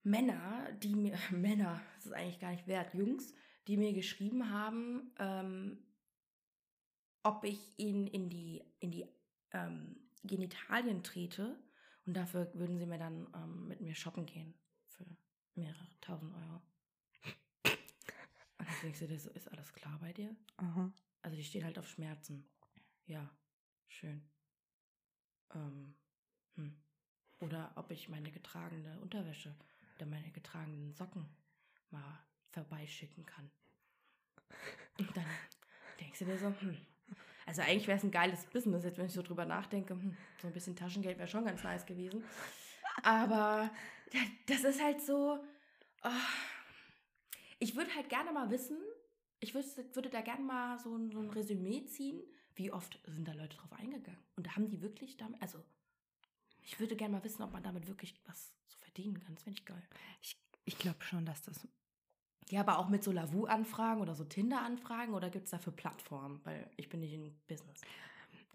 Männer, die mir, Männer, das ist eigentlich gar nicht wert, Jungs, die mir geschrieben haben, ähm, ob ich ihnen in die, in die ähm, Genitalien trete und dafür würden sie mir dann ähm, mit mir shoppen gehen für mehrere tausend Euro. Und dann denkst du dir so, ist alles klar bei dir? Aha. Also die steht halt auf Schmerzen. Ja, schön. Ähm, hm. Oder ob ich meine getragene Unterwäsche oder meine getragenen Socken mal vorbeischicken kann. Und dann denkst du dir so, hm. Also eigentlich wäre es ein geiles Business, jetzt wenn ich so drüber nachdenke, hm, so ein bisschen Taschengeld wäre schon ganz nice gewesen. Aber das ist halt so, oh, ich würde halt gerne mal wissen, ich wüsste, würde da gerne mal so ein, so ein Resümee ziehen, wie oft sind da Leute drauf eingegangen? Und haben die wirklich damit, also ich würde gerne mal wissen, ob man damit wirklich was so verdienen kann. Das finde ich geil. Ich, ich glaube schon, dass das. Ja, aber auch mit so Lavu-Anfragen oder so Tinder-Anfragen oder gibt es dafür Plattformen? Weil ich bin nicht im Business.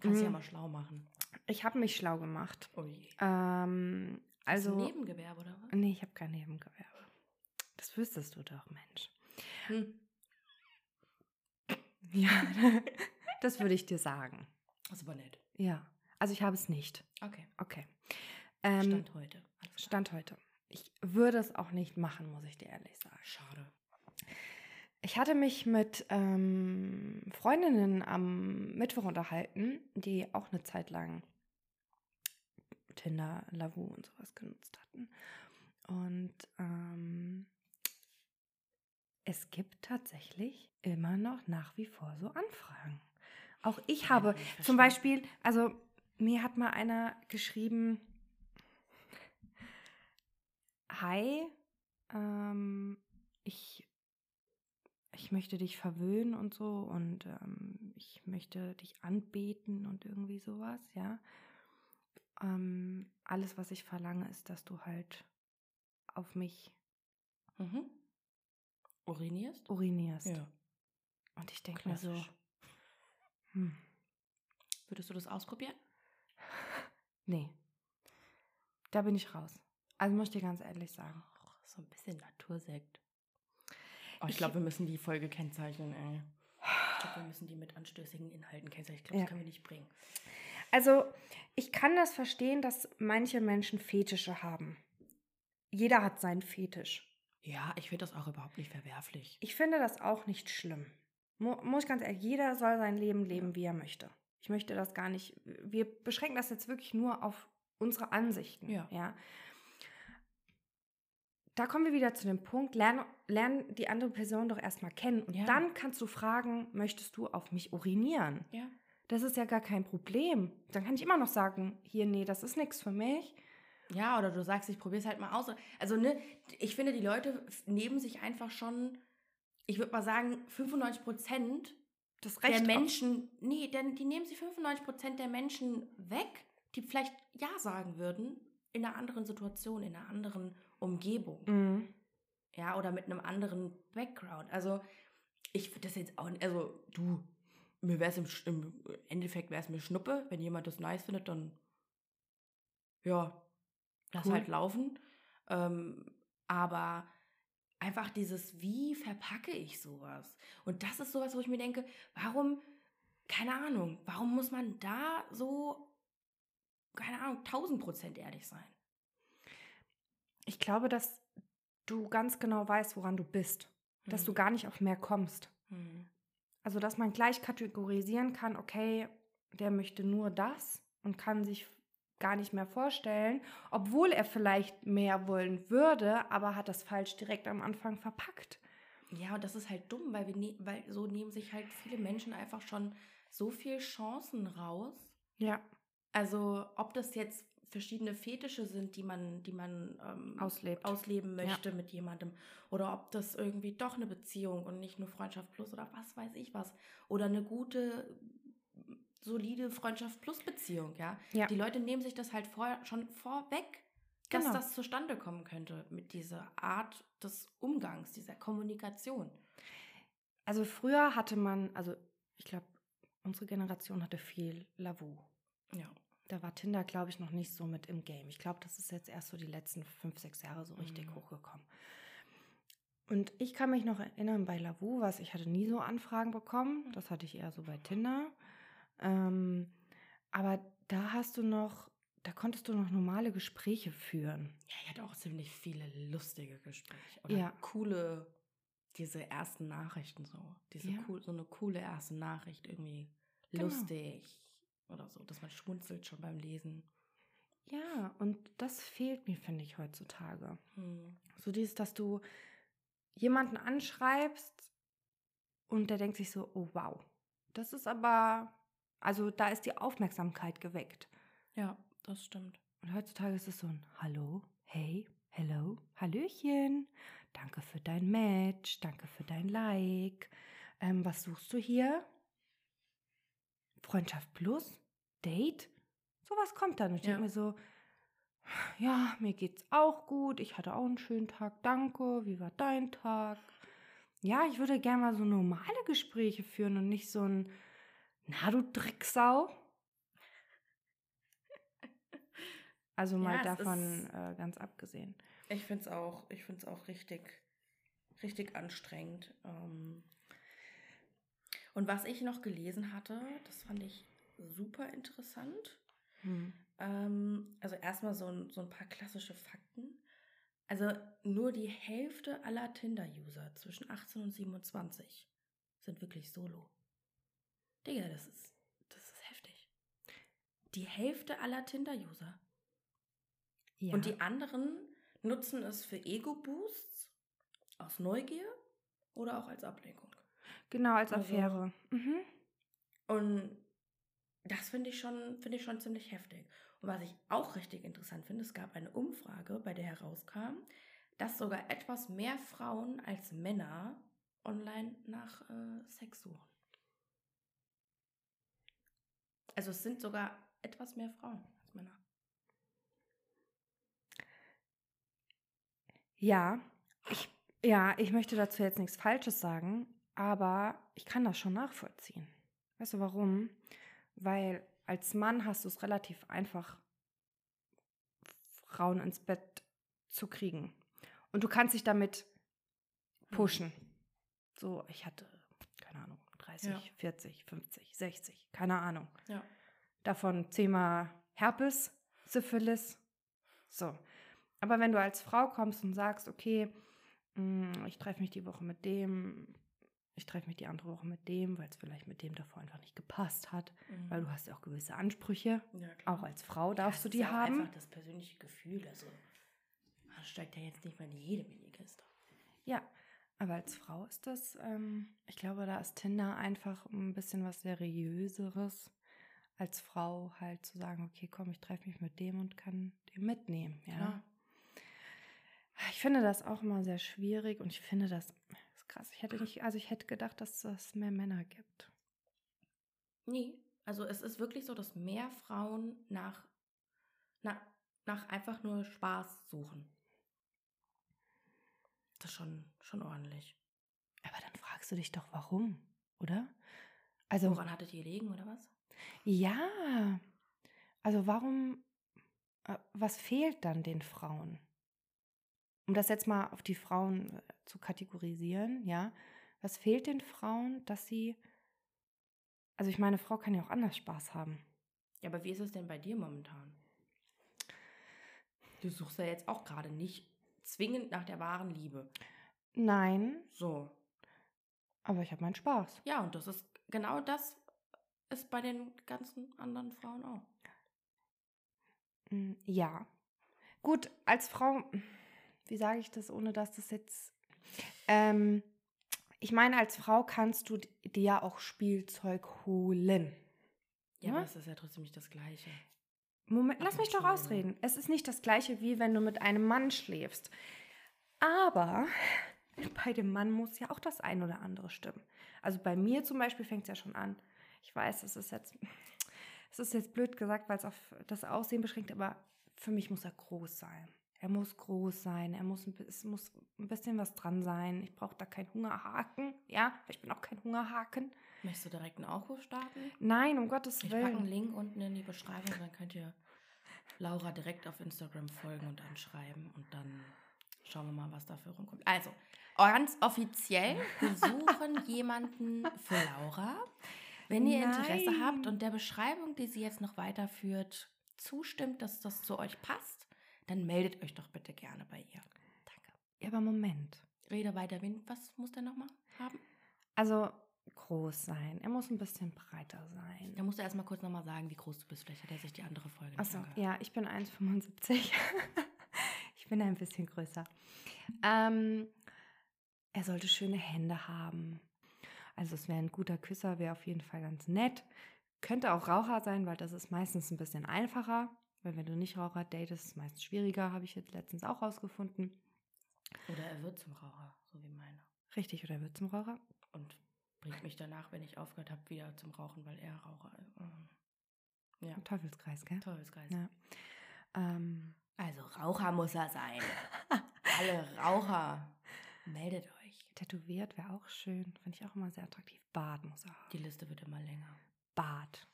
Kannst Mm. ja mal schlau machen. Ich habe mich schlau gemacht. Oh je. Ähm, Hast du also. ein Nebengewerbe oder was? Nee, ich habe kein Nebengewerbe. Das wüsstest du doch, Mensch. Hm. Ja, das würde ich dir sagen. Das ist aber nett. Ja. Also ich habe es nicht. Okay. Okay. Ähm, Stand heute. Stand heute. ich würde es auch nicht machen, muss ich dir ehrlich sagen. Schade. Ich hatte mich mit ähm, Freundinnen am Mittwoch unterhalten, die auch eine Zeit lang Tinder, Lavu und sowas genutzt hatten. Und ähm, es gibt tatsächlich immer noch nach wie vor so Anfragen. Auch ich habe ich zum. Beispiel, also mir hat mal einer geschrieben, Hi, ähm, ich, ich möchte dich verwöhnen und so und ähm, ich möchte dich anbeten und irgendwie sowas, ja. Ähm, alles, was ich verlange, ist, dass du halt auf mich Mhm. Urinierst? urinierst. Und ich denke mir so, hm, Würdest du das ausprobieren? nee, da bin ich raus. Also muss ich dir ganz ehrlich sagen. Och, so ein bisschen Natursekt. Oh, ich Ich- glaube, wir müssen die Folge kennzeichnen, ey. Ich glaube, wir müssen die mit anstößigen Inhalten kennzeichnen. Ich glaube, Ja. das können wir nicht bringen. Also, ich kann das verstehen, dass manche Menschen Fetische haben. Jeder hat seinen Fetisch. Ja, ich finde das auch überhaupt nicht verwerflich. Ich finde das auch nicht schlimm. Mu muss ich ganz ehrlich, jeder soll sein Leben leben, wie er möchte. Ich möchte das gar nicht. Wir beschränken das jetzt wirklich nur auf unsere Ansichten. Ja. ja. Da kommen wir wieder zu dem Punkt, lern, lern die andere Person doch erstmal kennen. Und Ja. dann kannst du fragen, möchtest du auf mich urinieren? Ja. Das ist ja gar kein Problem. Dann kann ich immer noch sagen, hier, nee, das ist nichts für mich. Ja, oder du sagst, ich probiere es halt mal aus. Also, ne, ich finde, die Leute nehmen sich einfach schon, ich würde mal sagen, 95 Prozent Das der Menschen, nee, denn die nehmen sich 95 Prozent der Menschen weg, die vielleicht Ja sagen würden, in einer anderen Situation, in einer anderen Umgebung. Mhm. Ja, oder mit einem anderen Background. Also, ich finde das jetzt auch also, du, mir wäre es im, im Endeffekt wäre es mir Schnuppe, wenn jemand das nice findet, dann, ja, lass Cool. halt laufen. Ähm, aber einfach dieses, wie verpacke ich sowas? Und das ist sowas, wo ich mir denke, warum, keine Ahnung, warum muss man da so, keine Ahnung, 1000 Prozent ehrlich sein? Ich glaube, dass du ganz genau weißt, woran du bist. Dass du Mhm. gar nicht auf mehr kommst. Mhm. Also, dass man gleich kategorisieren kann, okay, der möchte nur das und kann sich gar nicht mehr vorstellen, obwohl er vielleicht mehr wollen würde, aber hat das falsch direkt am Anfang verpackt. Ja, und das ist halt dumm, weil wir ne weil so nehmen sich halt viele Menschen einfach schon so viel Chancen raus. Ja, Also, ob das jetzt verschiedene Fetische sind, die man, die man ähm, Auslebt. ausleben möchte mit jemandem, oder ob das irgendwie doch eine Beziehung und nicht nur Freundschaft plus oder was weiß ich was. Oder eine gute, solide Freundschaft plus Beziehung, ja. Ja. Die Leute nehmen sich das halt vorher schon vorweg, dass Genau. das zustande kommen könnte mit dieser Art des Umgangs, dieser Kommunikation. Also früher hatte man, also ich glaube, unsere Generation hatte viel Lavu. Ja. Da war Tinder, glaube ich, noch nicht so mit im Game. Ich glaube, das ist jetzt erst so die letzten fünf, sechs Jahre so richtig Mhm. hochgekommen. Und ich kann mich noch erinnern bei Lavu, was ich hatte nie so Anfragen bekommen. Das hatte ich eher so bei Tinder. Ähm, aber da hast du noch, da konntest du noch normale Gespräche führen. Ja, ich hatte auch ziemlich viele lustige Gespräche. Oder Ja. coole, diese ersten Nachrichten so. Diese Ja. cool, so eine coole erste Nachricht irgendwie Genau. lustig oder so, dass man schmunzelt schon beim Lesen. Ja, und das fehlt mir, finde ich, heutzutage. Hm. So dieses, dass du jemanden anschreibst und der denkt sich so, oh wow, das ist aber, also da ist die Aufmerksamkeit geweckt. Ja, das stimmt. Und heutzutage ist es so ein Hallo, hey, hello, Hallöchen, danke für dein Match, danke für dein Like. Ähm, was suchst du hier? Freundschaft plus? Date? Sowas kommt dann. Ich Ja. denke mir so, ja, mir geht's auch gut. Ich hatte auch einen schönen Tag. Danke. Wie war dein Tag? Ja, ich würde gerne mal so normale Gespräche führen und nicht so ein, na du Drecksau. Also mal Ja, davon ist- äh, ganz abgesehen. Ich finde es auch, ich auch richtig, richtig anstrengend. Ähm. Und was ich noch gelesen hatte, das fand ich super interessant. Hm. Ähm, also erstmal so ein, so ein paar klassische Fakten. Also nur die Hälfte aller Tinder-User zwischen 18 und 27 sind wirklich solo. Digga, das ist, das ist heftig. Die Hälfte aller Tinder-User. Ja. Und die anderen nutzen es für Ego-Boosts, aus Neugier oder auch als Ablenkung. Genau, als Also- Affäre. Mhm. Und das finde ich, schon, finde ich schon ziemlich heftig. Und was ich auch richtig interessant finde, es gab eine Umfrage, bei der herauskam, dass sogar etwas mehr Frauen als Männer online nach äh, Sex suchen. Also es sind sogar etwas mehr Frauen als Männer. Ja, ich, ja, ich möchte dazu jetzt nichts Falsches sagen, aber ich kann das schon nachvollziehen. Weißt du warum? Weil als Mann hast du es relativ einfach, Frauen ins Bett zu kriegen. Und du kannst dich damit pushen. So, ich hatte, keine Ahnung, 30, Ja. 40, 50, 60, keine Ahnung. Ja. Davon Thema Herpes, Syphilis. So. Aber wenn du als Frau kommst und sagst, okay, mh, ich treffe mich die Woche mit dem, ich treffe mich die andere Woche mit dem, weil es vielleicht mit dem davor einfach nicht gepasst hat, Mhm. weil du hast ja auch gewisse Ansprüche. ja, klar. Auch als Frau darfst Ja, du die ja haben. einfach das persönliche Gefühl. Also man steigt ja jetzt nicht mal in jedem in die Kiste. Ja, aber als Frau ist das, ähm, ich glaube, da ist Tinder einfach ein bisschen was Seriöseres. Als Frau halt zu sagen, okay, komm, ich treffe mich mit dem und kann den mitnehmen. Ja. Klar. Ich finde das auch immer sehr schwierig und ich finde das ist krass. Ich hätte nicht, also ich hätte gedacht, dass es mehr Männer gibt. Nee, also es ist wirklich so, dass mehr Frauen nach, nach, nach einfach nur Spaß suchen. Das ist schon, schon ordentlich. Aber dann fragst du dich doch, warum, oder? Also, Woran hattet ihr liegen oder was? ja. Also, warum, äh, was fehlt dann den Frauen? Um das jetzt mal auf die Frauen äh, zu kategorisieren, ja. Was fehlt den Frauen, dass sie, also ich meine, eine Frau kann ja auch anders Spaß haben. Ja, aber wie ist es denn bei dir momentan? Du suchst ja jetzt auch gerade nicht zwingend nach der wahren Liebe. Nein, So. aber ich habe meinen Spaß. Ja, und das ist genau das ist bei den ganzen anderen Frauen auch. Mm, Ja. Gut, als Frau, wie sage ich das, ohne dass das jetzt. Ähm, ich meine, als Frau kannst du dir ja auch Spielzeug holen. Ja, Ja? aber es ist ja trotzdem nicht das Gleiche. Moment, lass mich doch ausreden. Es ist nicht das gleiche, wie wenn du mit einem Mann schläfst. Aber bei dem Mann muss ja auch das ein oder andere stimmen. Also bei mir zum Beispiel fängt es ja schon an. Ich weiß, es ist jetzt, es ist jetzt blöd gesagt, weil es auf das Aussehen beschränkt, aber für mich muss er groß sein. Er muss groß sein, er muss, ein es muss ein bisschen was dran sein. Ich brauche da keinen Hungerhaken. Ja, ich bin auch kein Hungerhaken. Möchtest du direkt einen Aufruf starten? Nein, um Gottes Ich packe einen Willen. Link unten in die Beschreibung, dann könnt ihr Laura direkt auf Instagram folgen und anschreiben und dann schauen wir mal, was dafür rumkommt. Also, ganz offiziell, wir suchen jemanden für Laura. Wenn ihr Interesse Nein. habt und der Beschreibung, die sie jetzt noch weiterführt, zustimmt, dass das zu euch passt, dann meldet euch doch bitte gerne bei ihr. Danke. Ja, aber Moment. Rede weiter. Wen, was muss der nochmal haben? Also groß sein. Er muss ein bisschen breiter sein. Da musst du erstmal kurz nochmal sagen, wie groß du bist. Vielleicht hat er sich die andere Folge nicht Achso, ja, ich bin 1,75. ich bin ein bisschen größer. Ähm, er sollte schöne Hände haben. Also es wäre ein guter Küsser, wäre auf jeden Fall ganz nett. Könnte auch Raucher sein, weil das ist meistens ein bisschen einfacher. Weil wenn du nicht Raucher datest, ist es meist schwieriger, habe ich jetzt letztens auch rausgefunden. Oder er wird zum Raucher, so wie meiner. Richtig, oder wird zum Raucher? Und bringt mich danach, wenn ich aufgehört habe, wieder zum Rauchen, weil er Raucher ist. Mhm. Ja, Ein Teufelskreis, gell? Teufelsgeist. Ja. Ähm, Also Raucher muss er sein. Alle Raucher, meldet euch. tätowiert wäre auch schön. Finde ich auch immer sehr attraktiv. Bart muss er haben. Die Liste wird immer länger. Bart.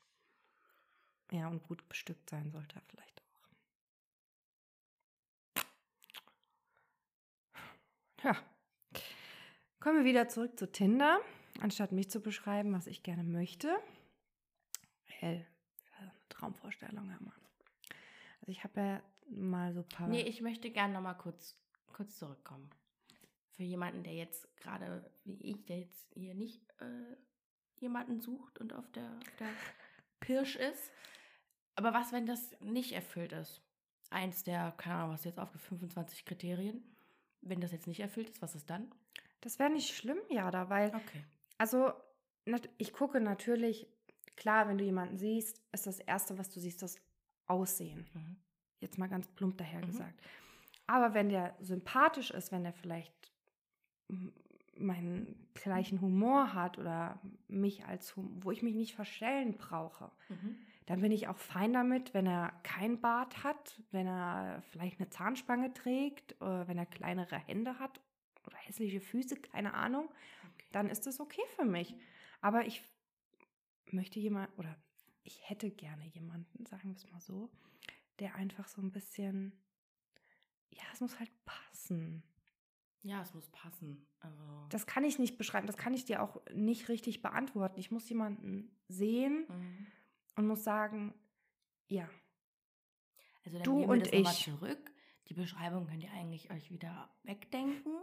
Ja, und gut bestückt sein sollte er vielleicht auch. Ja. Kommen wir wieder zurück zu Tinder, anstatt mich zu beschreiben, was ich gerne möchte. Hell, eine Traumvorstellung, Herr Mann. Also ich habe ja mal so ein paar. Nee, ich möchte gerne noch mal kurz kurz zurückkommen. Für jemanden, der jetzt gerade wie ich, der jetzt hier nicht äh, jemanden sucht und auf der, auf der Pirsch ist. Aber was, wenn das nicht erfüllt ist? Eins der, keine Ahnung, was jetzt aufge 25 Kriterien. Wenn das jetzt nicht erfüllt ist, was ist dann? Das wäre nicht schlimm, ja, da, weil, Okay. also ich gucke natürlich, klar, wenn du jemanden siehst, ist das Erste, was du siehst, das Aussehen. Mhm. Jetzt mal ganz plump daher Mhm. gesagt. Aber wenn der sympathisch ist, wenn der vielleicht m- meinen gleichen Humor hat oder mich als, Hum- wo ich mich nicht verstellen brauche, Mhm. dann bin ich auch fein damit, wenn er kein Bart hat, wenn er vielleicht eine Zahnspange trägt, äh, wenn er kleinere Hände hat oder hässliche Füße, keine Ahnung, Okay. dann ist das okay für mich. Aber ich möchte jemand oder ich hätte gerne jemanden, sagen wir es mal so, der einfach so ein bisschen, ja, es muss halt passen. Ja, es muss passen. Also. Das kann ich nicht beschreiben, das kann ich dir auch nicht richtig beantworten. Ich muss jemanden sehen Mhm. und muss sagen, ja, Also dann Du und ich. zurück. Die Beschreibung könnt ihr eigentlich euch wieder wegdenken.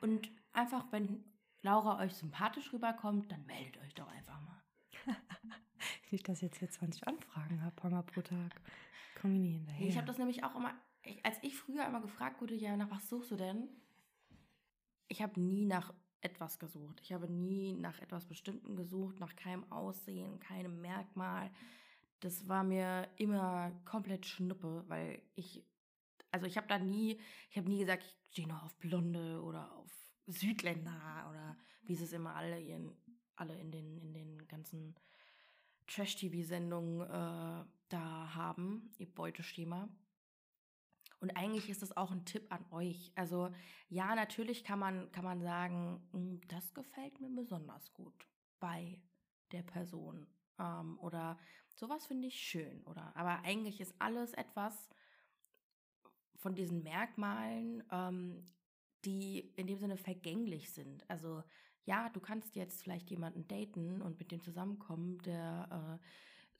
Und einfach, wenn Laura euch sympathisch rüberkommt, dann meldet euch doch einfach mal. nicht, dass ich jetzt hier 20 Anfragen habe, einmal pro Tag. Komm ich nie hinterher. Ich habe das nämlich auch immer, ich, als ich früher immer gefragt wurde, ja, nach was suchst du denn? Ich habe nie nach etwas gesucht. Ich habe nie nach etwas Bestimmten gesucht, nach keinem Aussehen, keinem Merkmal. Das war mir immer komplett Schnuppe, weil ich, also ich habe da nie, ich habe nie gesagt, ich stehe nur auf Blonde oder auf Südländer oder wie sie es immer alle in, alle in den, in den ganzen Trash-TV-Sendungen äh, da haben, ihr Beuteschema. Und eigentlich ist das auch ein Tipp an euch. Also ja, natürlich kann man, kann man sagen, "Mm, das gefällt mir besonders gut bei der Person. Ähm, oder sowas finde ich schön. Oder aber eigentlich ist alles etwas von diesen Merkmalen, ähm, die in dem Sinne vergänglich sind. Also ja, du kannst jetzt vielleicht jemanden daten und mit dem zusammenkommen, der äh,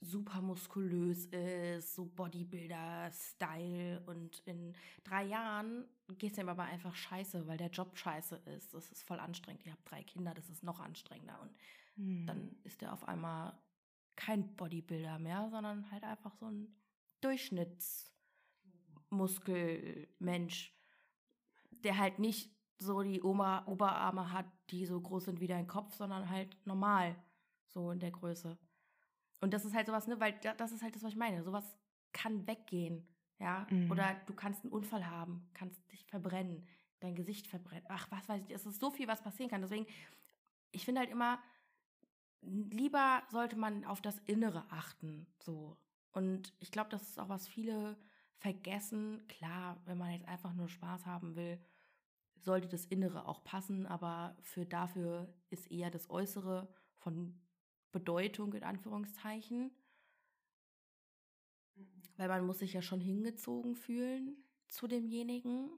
super muskulös ist, so Bodybuilder-Style und in drei Jahren geht es ihm aber einfach scheiße, weil der Job scheiße ist. Das ist voll anstrengend. Ihr habt drei Kinder, das ist noch anstrengender und Hm. dann ist er auf einmal kein Bodybuilder mehr, sondern halt einfach so ein Durchschnittsmuskelmensch, der halt nicht so die Oma Oberarme hat, die so groß sind wie dein Kopf, sondern halt normal, so in der Größe. Und das ist halt sowas, ne, weil da- das ist halt das, was ich meine. Sowas kann weggehen, ja. Mhm. Oder du kannst einen Unfall haben, kannst dich verbrennen, dein Gesicht verbrennen. Ach, was weiß ich, es ist so viel, was passieren kann. Deswegen, ich finde halt immer, lieber sollte man auf das Innere achten, so. Und ich glaube, das ist auch was viele vergessen. Klar, wenn man jetzt einfach nur Spaß haben will, sollte das Innere auch passen, aber für dafür ist eher das Äußere von Bedeutung in Anführungszeichen. Weil man muss sich ja schon hingezogen fühlen zu demjenigen.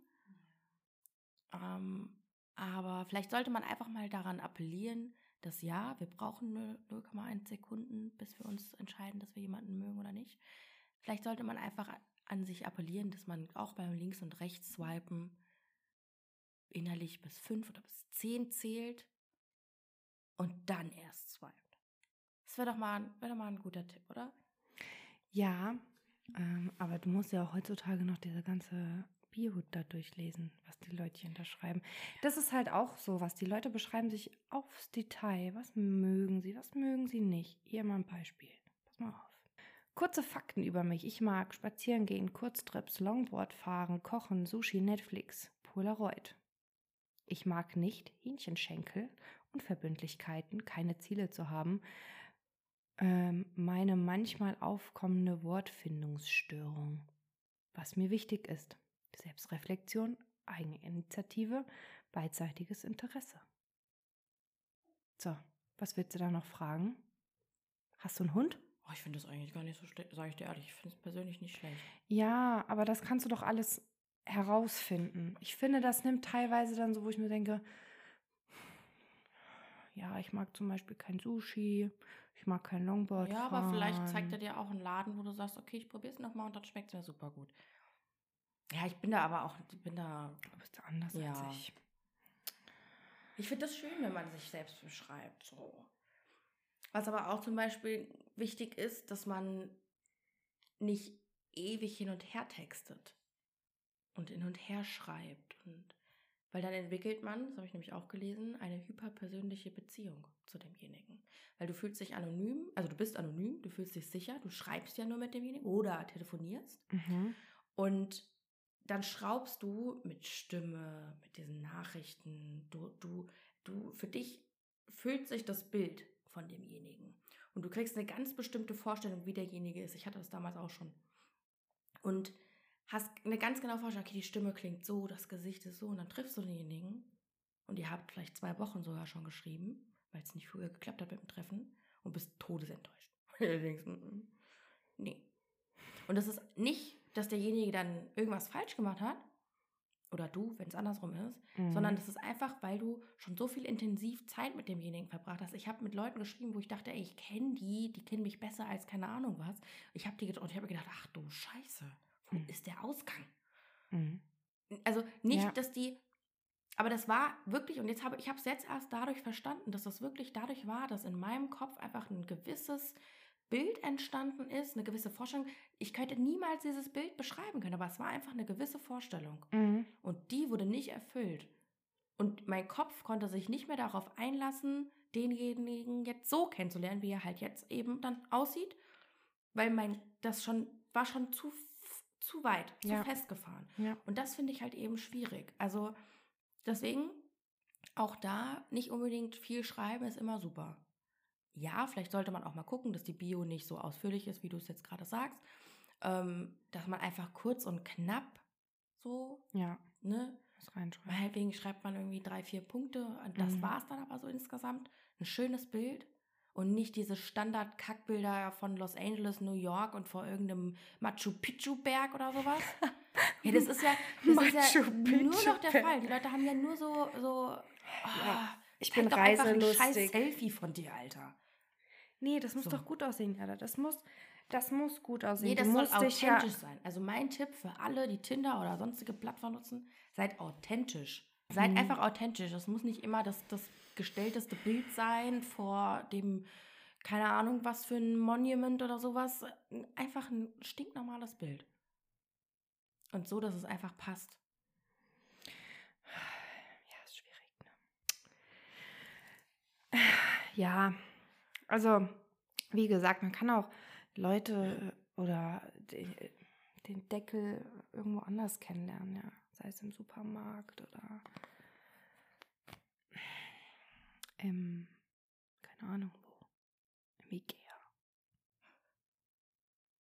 Ähm, aber vielleicht sollte man einfach mal daran appellieren, dass ja, wir brauchen nur 0,1 Sekunden, bis wir uns entscheiden, dass wir jemanden mögen oder nicht. Vielleicht sollte man einfach an sich appellieren, dass man auch beim Links- und Rechts-Swipen innerlich bis fünf oder bis zehn zählt und dann erst swiped. Das wäre doch, mal, wär doch mal ein guter Tipp, oder? Ja, ähm, aber du musst ja auch heutzutage noch diese ganze Bio da durchlesen, was die Leutchen da schreiben. Das ist halt auch so, was die Leute beschreiben sich aufs Detail. Was mögen sie, was mögen sie nicht? Hier mal ein Beispiel. Pass mal auf. Kurze Fakten über mich. Ich mag spazieren gehen, Kurztrips, Longboard fahren, kochen, Sushi, Netflix, Polaroid. Ich mag nicht Hähnchenschenkel und Verbindlichkeiten, keine Ziele zu haben, ähm, meine manchmal aufkommende Wortfindungsstörung. Was mir wichtig ist. Selbstreflexion, Eigeninitiative, beidseitiges Interesse. So, was willst du da noch fragen? Hast du einen Hund? Oh, ich finde das eigentlich gar nicht so schlecht, sage ich dir ehrlich. Ich finde es persönlich nicht schlecht. Ja, aber das kannst du doch alles herausfinden. Ich finde, das nimmt teilweise dann so, wo ich mir denke, ja, ich mag zum Beispiel kein Sushi, ich mag kein Longboard. ja, aber vielleicht zeigt er dir auch einen Laden, wo du sagst, okay, ich probiere es nochmal und dann schmeckt es mir super gut. Ja, ich bin da aber auch, ich bin da. Du bist anders Ja. als ich. Ich finde das schön, wenn man sich selbst beschreibt. So. Was aber auch zum Beispiel wichtig ist, dass man nicht ewig hin und her textet und hin und her schreibt. Und weil dann entwickelt man, das habe ich nämlich auch gelesen, eine hyperpersönliche Beziehung zu demjenigen. Weil du fühlst dich anonym, also du bist anonym, du fühlst dich sicher, du schreibst ja nur mit demjenigen oder telefonierst. Mhm. Und dann schraubst du mit Stimme, mit diesen Nachrichten, du, du, du, für dich füllt sich das Bild von demjenigen. Und du kriegst eine ganz bestimmte Vorstellung, wie derjenige ist. Ich hatte das damals auch schon. Und hast eine ganz genaue Vorstellung, okay, die Stimme klingt so, das Gesicht ist so. Und dann triffst du denjenigen und ihr habt vielleicht zwei Wochen sogar schon geschrieben, weil es nicht früher geklappt hat mit dem Treffen und bist todesenttäuscht. Und du denkst, mm, mm, nee. Und das ist nicht, dass derjenige dann irgendwas falsch gemacht hat, oder du, wenn es andersrum ist, Mhm. sondern das ist einfach, weil du schon so viel intensiv Zeit mit demjenigen verbracht hast. Ich habe mit Leuten geschrieben, wo ich dachte, ey, ich kenne die, die kennen mich besser als keine Ahnung was. Ich habe die und ich habe mir gedacht, ach du Scheiße, Mhm. ist der Ausgang? Mhm. Also nicht, Ja. dass die, aber das war wirklich, und jetzt habe ich habe es jetzt erst dadurch verstanden, dass das wirklich dadurch war, dass in meinem Kopf einfach ein gewisses Bild entstanden ist, eine gewisse Vorstellung. Ich könnte niemals dieses Bild beschreiben können, aber es war einfach eine gewisse Vorstellung. Mhm. Und die wurde nicht erfüllt. Und mein Kopf konnte sich nicht mehr darauf einlassen, denjenigen jetzt so kennenzulernen, wie er halt jetzt eben dann aussieht, weil mein, das schon, war schon zu, zu weit, zu Ja. festgefahren. Ja. Und das finde ich halt eben schwierig. Also deswegen auch da nicht unbedingt viel schreiben ist immer super. Ja, vielleicht sollte man auch mal gucken, dass die Bio nicht so ausführlich ist, wie du es jetzt gerade sagst. Ähm, dass man einfach kurz und knapp so, Ja, ne? was reinschreiben. Meinetwegen schreibt man irgendwie drei, vier Punkte. Und das Mhm. war es dann aber so insgesamt. Ein schönes Bild. Und nicht diese Standard-Kackbilder von Los Angeles, New York und vor irgendeinem Machu Picchu-Berg oder sowas. ja, das ist ja, das ist ja nur noch der. Fall. Die Leute haben ja nur so, so ah, ich zeig bin doch einfach ein scheiß reiselustig. Selfie von dir, Alter. Nee, das muss So. doch gut aussehen, Jada. Das muss, das muss gut aussehen. Nee, das du soll dich ja, authentisch sein. Also mein Tipp für alle, die Tinder oder sonstige Plattformen nutzen, seid authentisch. Seid Mhm. einfach authentisch. Es muss nicht immer das, das gestellteste Bild sein vor dem, keine Ahnung, was für ein Monument oder sowas. Einfach ein stinknormales Bild. Und so, dass es einfach passt. Ja, ist schwierig. Ne? Ja, also wie gesagt, man kann auch Leute oder de- den Deckel irgendwo anders kennenlernen, ja. Sei es im Supermarkt oder im, keine Ahnung wo, im Ikea.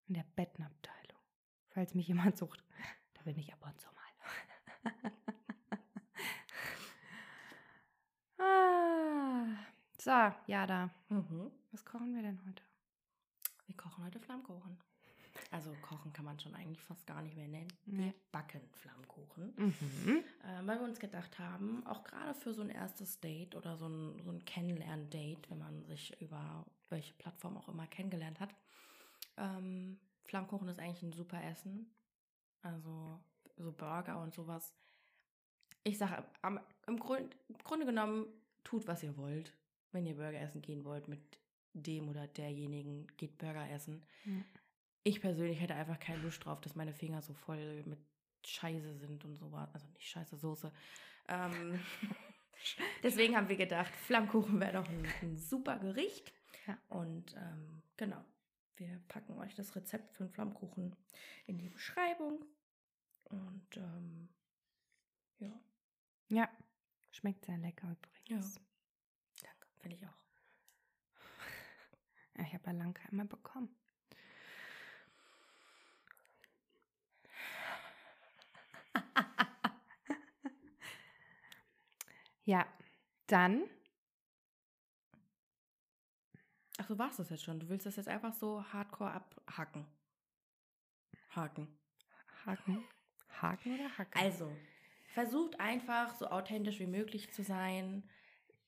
In der Bettenabteilung. Falls mich jemand sucht. Da bin ich ab und zu mal. Ah, so, ja, da. Was kochen wir denn heute? Wir kochen heute Flammkuchen. Also kochen kann man schon eigentlich fast gar nicht mehr nennen. Wir backen Flammkuchen. Mhm. Äh, weil wir uns gedacht haben, auch gerade für so ein erstes Date oder so ein, so ein Kennenlern-Date, wenn man sich über welche Plattform auch immer kennengelernt hat, ähm, Flammkuchen ist eigentlich ein super Essen. Also so Burger und sowas. Ich sage, im, Grund, im Grunde genommen, tut, was ihr wollt. Wenn ihr Burger essen gehen wollt mit dem oder derjenigen, geht Burger essen. Ja. Ich persönlich hätte einfach keine Lust drauf, dass meine Finger so voll mit Scheiße sind und so was. Also nicht Scheiße, Soße. Ähm, deswegen haben wir gedacht, Flammkuchen wäre doch ein, ein super Gericht. Ja. Und ähm, genau, wir packen euch das Rezept für einen Flammkuchen in die Beschreibung. Und ähm, ja, Ja, schmeckt sehr lecker übrigens. danke, finde ich auch. Ja, ich habe ja lange keinen bekommen. Ja, dann Ach so, war es das jetzt schon? Du willst das jetzt einfach so hardcore abhacken? Haken. Haken. Haken oder Hacken? Also, versucht einfach so authentisch wie möglich zu sein.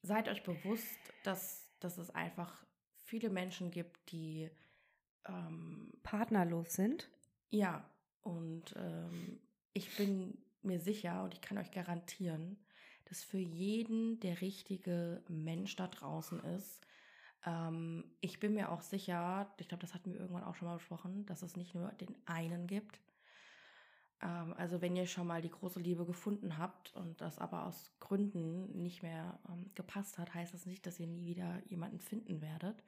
Seid euch bewusst, dass, dass es einfach viele Menschen gibt, die ähm, partnerlos sind. ja und ähm, ich bin mir sicher und ich kann euch garantieren, dass für jeden der richtige Mensch da draußen ist. Ähm, ich bin mir auch sicher, ich glaube, das hatten wir irgendwann auch schon mal besprochen, dass es nicht nur den einen gibt. Ähm, also wenn ihr schon mal die große Liebe gefunden habt und das aber aus Gründen nicht mehr ähm, gepasst hat, heißt das nicht, dass ihr nie wieder jemanden finden werdet.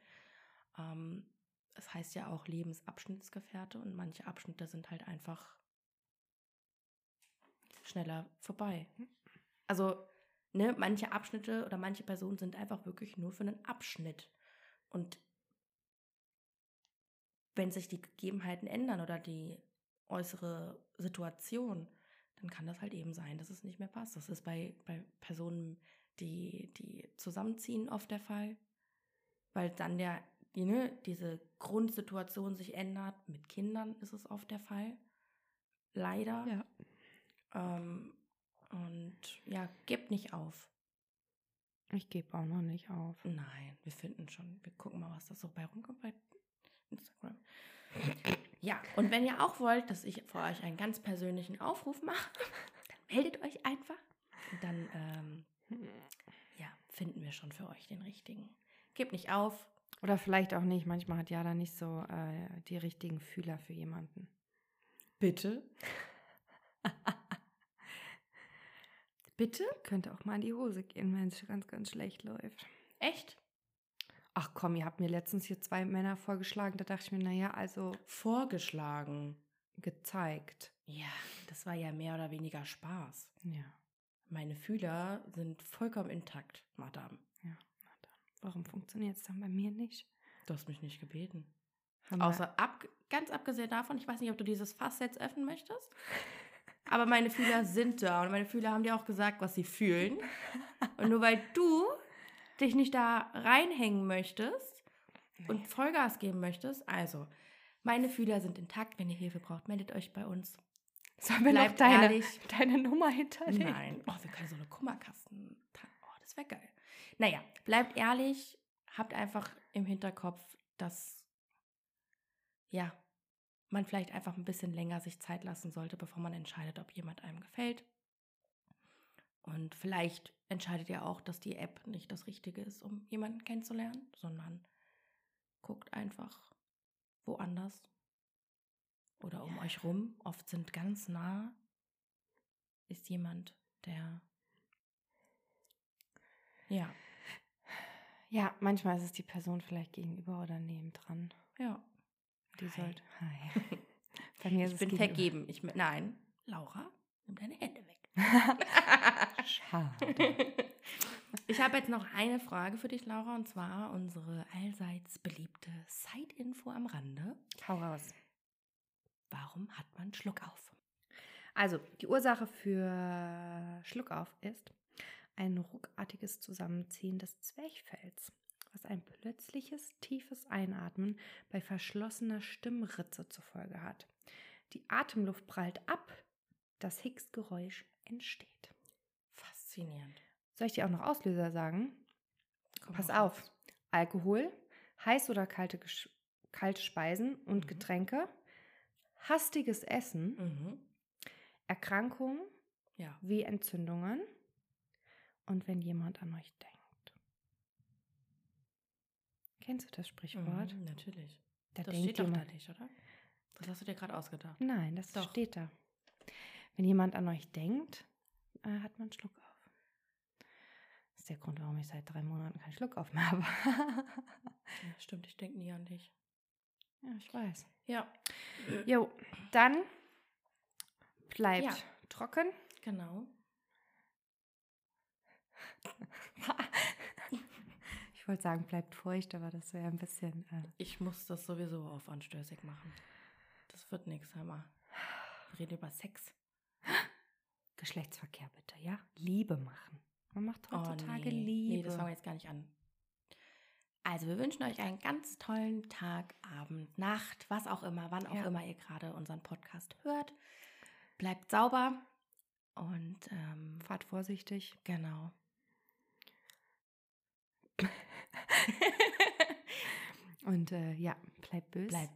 Ähm, es heißt ja auch Lebensabschnittsgefährte und manche Abschnitte sind halt einfach schneller vorbei. Also, ne, manche Abschnitte oder manche Personen sind einfach wirklich nur für einen Abschnitt. Und wenn sich die Gegebenheiten ändern oder die äußere Situation, dann kann das halt eben sein, dass es nicht mehr passt. Das ist bei, bei Personen, die, die zusammenziehen, oft der Fall, weil dann der, die, ne, diese Grundsituation sich ändert. Mit Kindern ist es oft der Fall. Leider. Ja. Ähm, und ja, gebt nicht auf. Ich gebe auch noch nicht auf. Nein, wir finden schon. Wir gucken mal, was da so bei rumkommt bei Instagram. Ja, und wenn ihr auch wollt, dass ich für euch einen ganz persönlichen Aufruf mache, dann meldet euch einfach. Und dann, ähm, ja, finden wir schon für euch den richtigen. Gebt nicht auf. Oder vielleicht auch nicht. Manchmal hat Jada nicht so äh, die richtigen Fühler für jemanden. Bitte? Bitte? Könnte auch mal in die Hose gehen, wenn es ganz, ganz schlecht läuft. Echt? Ach komm, ihr habt mir letztens hier zwei Männer vorgeschlagen. Da dachte ich mir, naja, also Vorgeschlagen. gezeigt. Ja, das war ja mehr oder weniger Spaß. Ja, Meine Fühler sind vollkommen intakt, Madame. ja. Na dann. Warum funktioniert es dann bei mir nicht? Du hast mich nicht gebeten. Haben Außer ab, ganz abgesehen davon, ich weiß nicht, ob du dieses Fass jetzt öffnen möchtest. Aber meine Fühler sind da und meine Fühler haben dir auch gesagt, was sie fühlen. Und nur weil du dich nicht da reinhängen möchtest und Vollgas geben möchtest, also meine Fühler sind intakt. Wenn ihr Hilfe braucht, meldet euch bei uns. Sollen wir noch bleibt deine, ehrlich. deine Nummer hinterlegen? Nein. Oh, wir können so eine Kummerkasten. Oh, das wäre geil. Naja, bleibt ehrlich, habt einfach im Hinterkopf, dass ja, man vielleicht einfach ein bisschen länger sich Zeit lassen sollte, bevor man entscheidet, ob jemand einem gefällt. Und vielleicht entscheidet ihr auch, dass die App nicht das Richtige ist, um jemanden kennenzulernen, sondern guckt einfach woanders oder um Ja. euch rum. Oft sind ganz nah ist jemand, der ja, Ja, manchmal ist es die Person vielleicht gegenüber oder nebendran. ja. Die Hi. sollte. Hi. Bei mir ist Ich bin vergeben. Ich, nein, Laura, nimm deine Hände weg. Schade. Ich habe jetzt noch eine Frage für dich, Laura, und zwar unsere allseits beliebte Side-Info am Rande. Hau raus. Warum hat man Schluck auf? Also, die Ursache für Schluckauf ist ein ruckartiges Zusammenziehen des Zwerchfells, was ein plötzliches, tiefes Einatmen bei verschlossener Stimmritze zur Folge hat. Die Atemluft prallt ab, das Hicks-Geräusch entsteht. Faszinierend. Soll ich dir auch noch Auslöser sagen? Komm Pass raus. auf. Alkohol, heiß oder kalte, Gesch- kalte Speisen und Mhm. Getränke, hastiges Essen, Mhm. Erkrankungen Ja. wie Entzündungen und wenn jemand an euch denkt. Kennst du das Sprichwort? Mhm, natürlich. Da das denkt steht doch da jemand. nicht, oder? Das hast du dir gerade ausgedacht. Nein, das Doch. steht da. Wenn jemand an euch denkt, äh, hat man einen Schluck auf. Das ist der Grund, warum ich seit drei Monaten keinen Schluck auf mehr habe. Ja, stimmt, ich denke nie an dich. ja, ich weiß. Ja, Jo, dann bleibt Ja. trocken. genau. Ich wollte sagen, bleibt feucht, aber das wäre ein bisschen. Äh, Ich muss das sowieso auf anstößig machen. Das wird nichts, mal. Wir reden über Sex. Geschlechtsverkehr bitte, ja? Liebe machen. Man macht heutzutage Oh, nee. Liebe. Nee, das fangen wir jetzt gar nicht an. Also, wir wünschen euch einen ganz tollen Tag, Abend, Nacht, was auch immer, wann auch Ja. immer ihr gerade unseren Podcast hört. Bleibt sauber und ähm, Fahrt vorsichtig. genau. Und äh, ja, bleib böse. Bleib.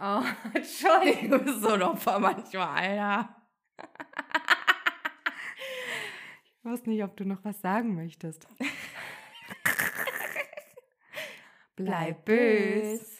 Oh, Entschuldigung, du bist so ein Opfer manchmal, Alter. Ich weiß nicht, ob du noch was sagen möchtest. bleib böse.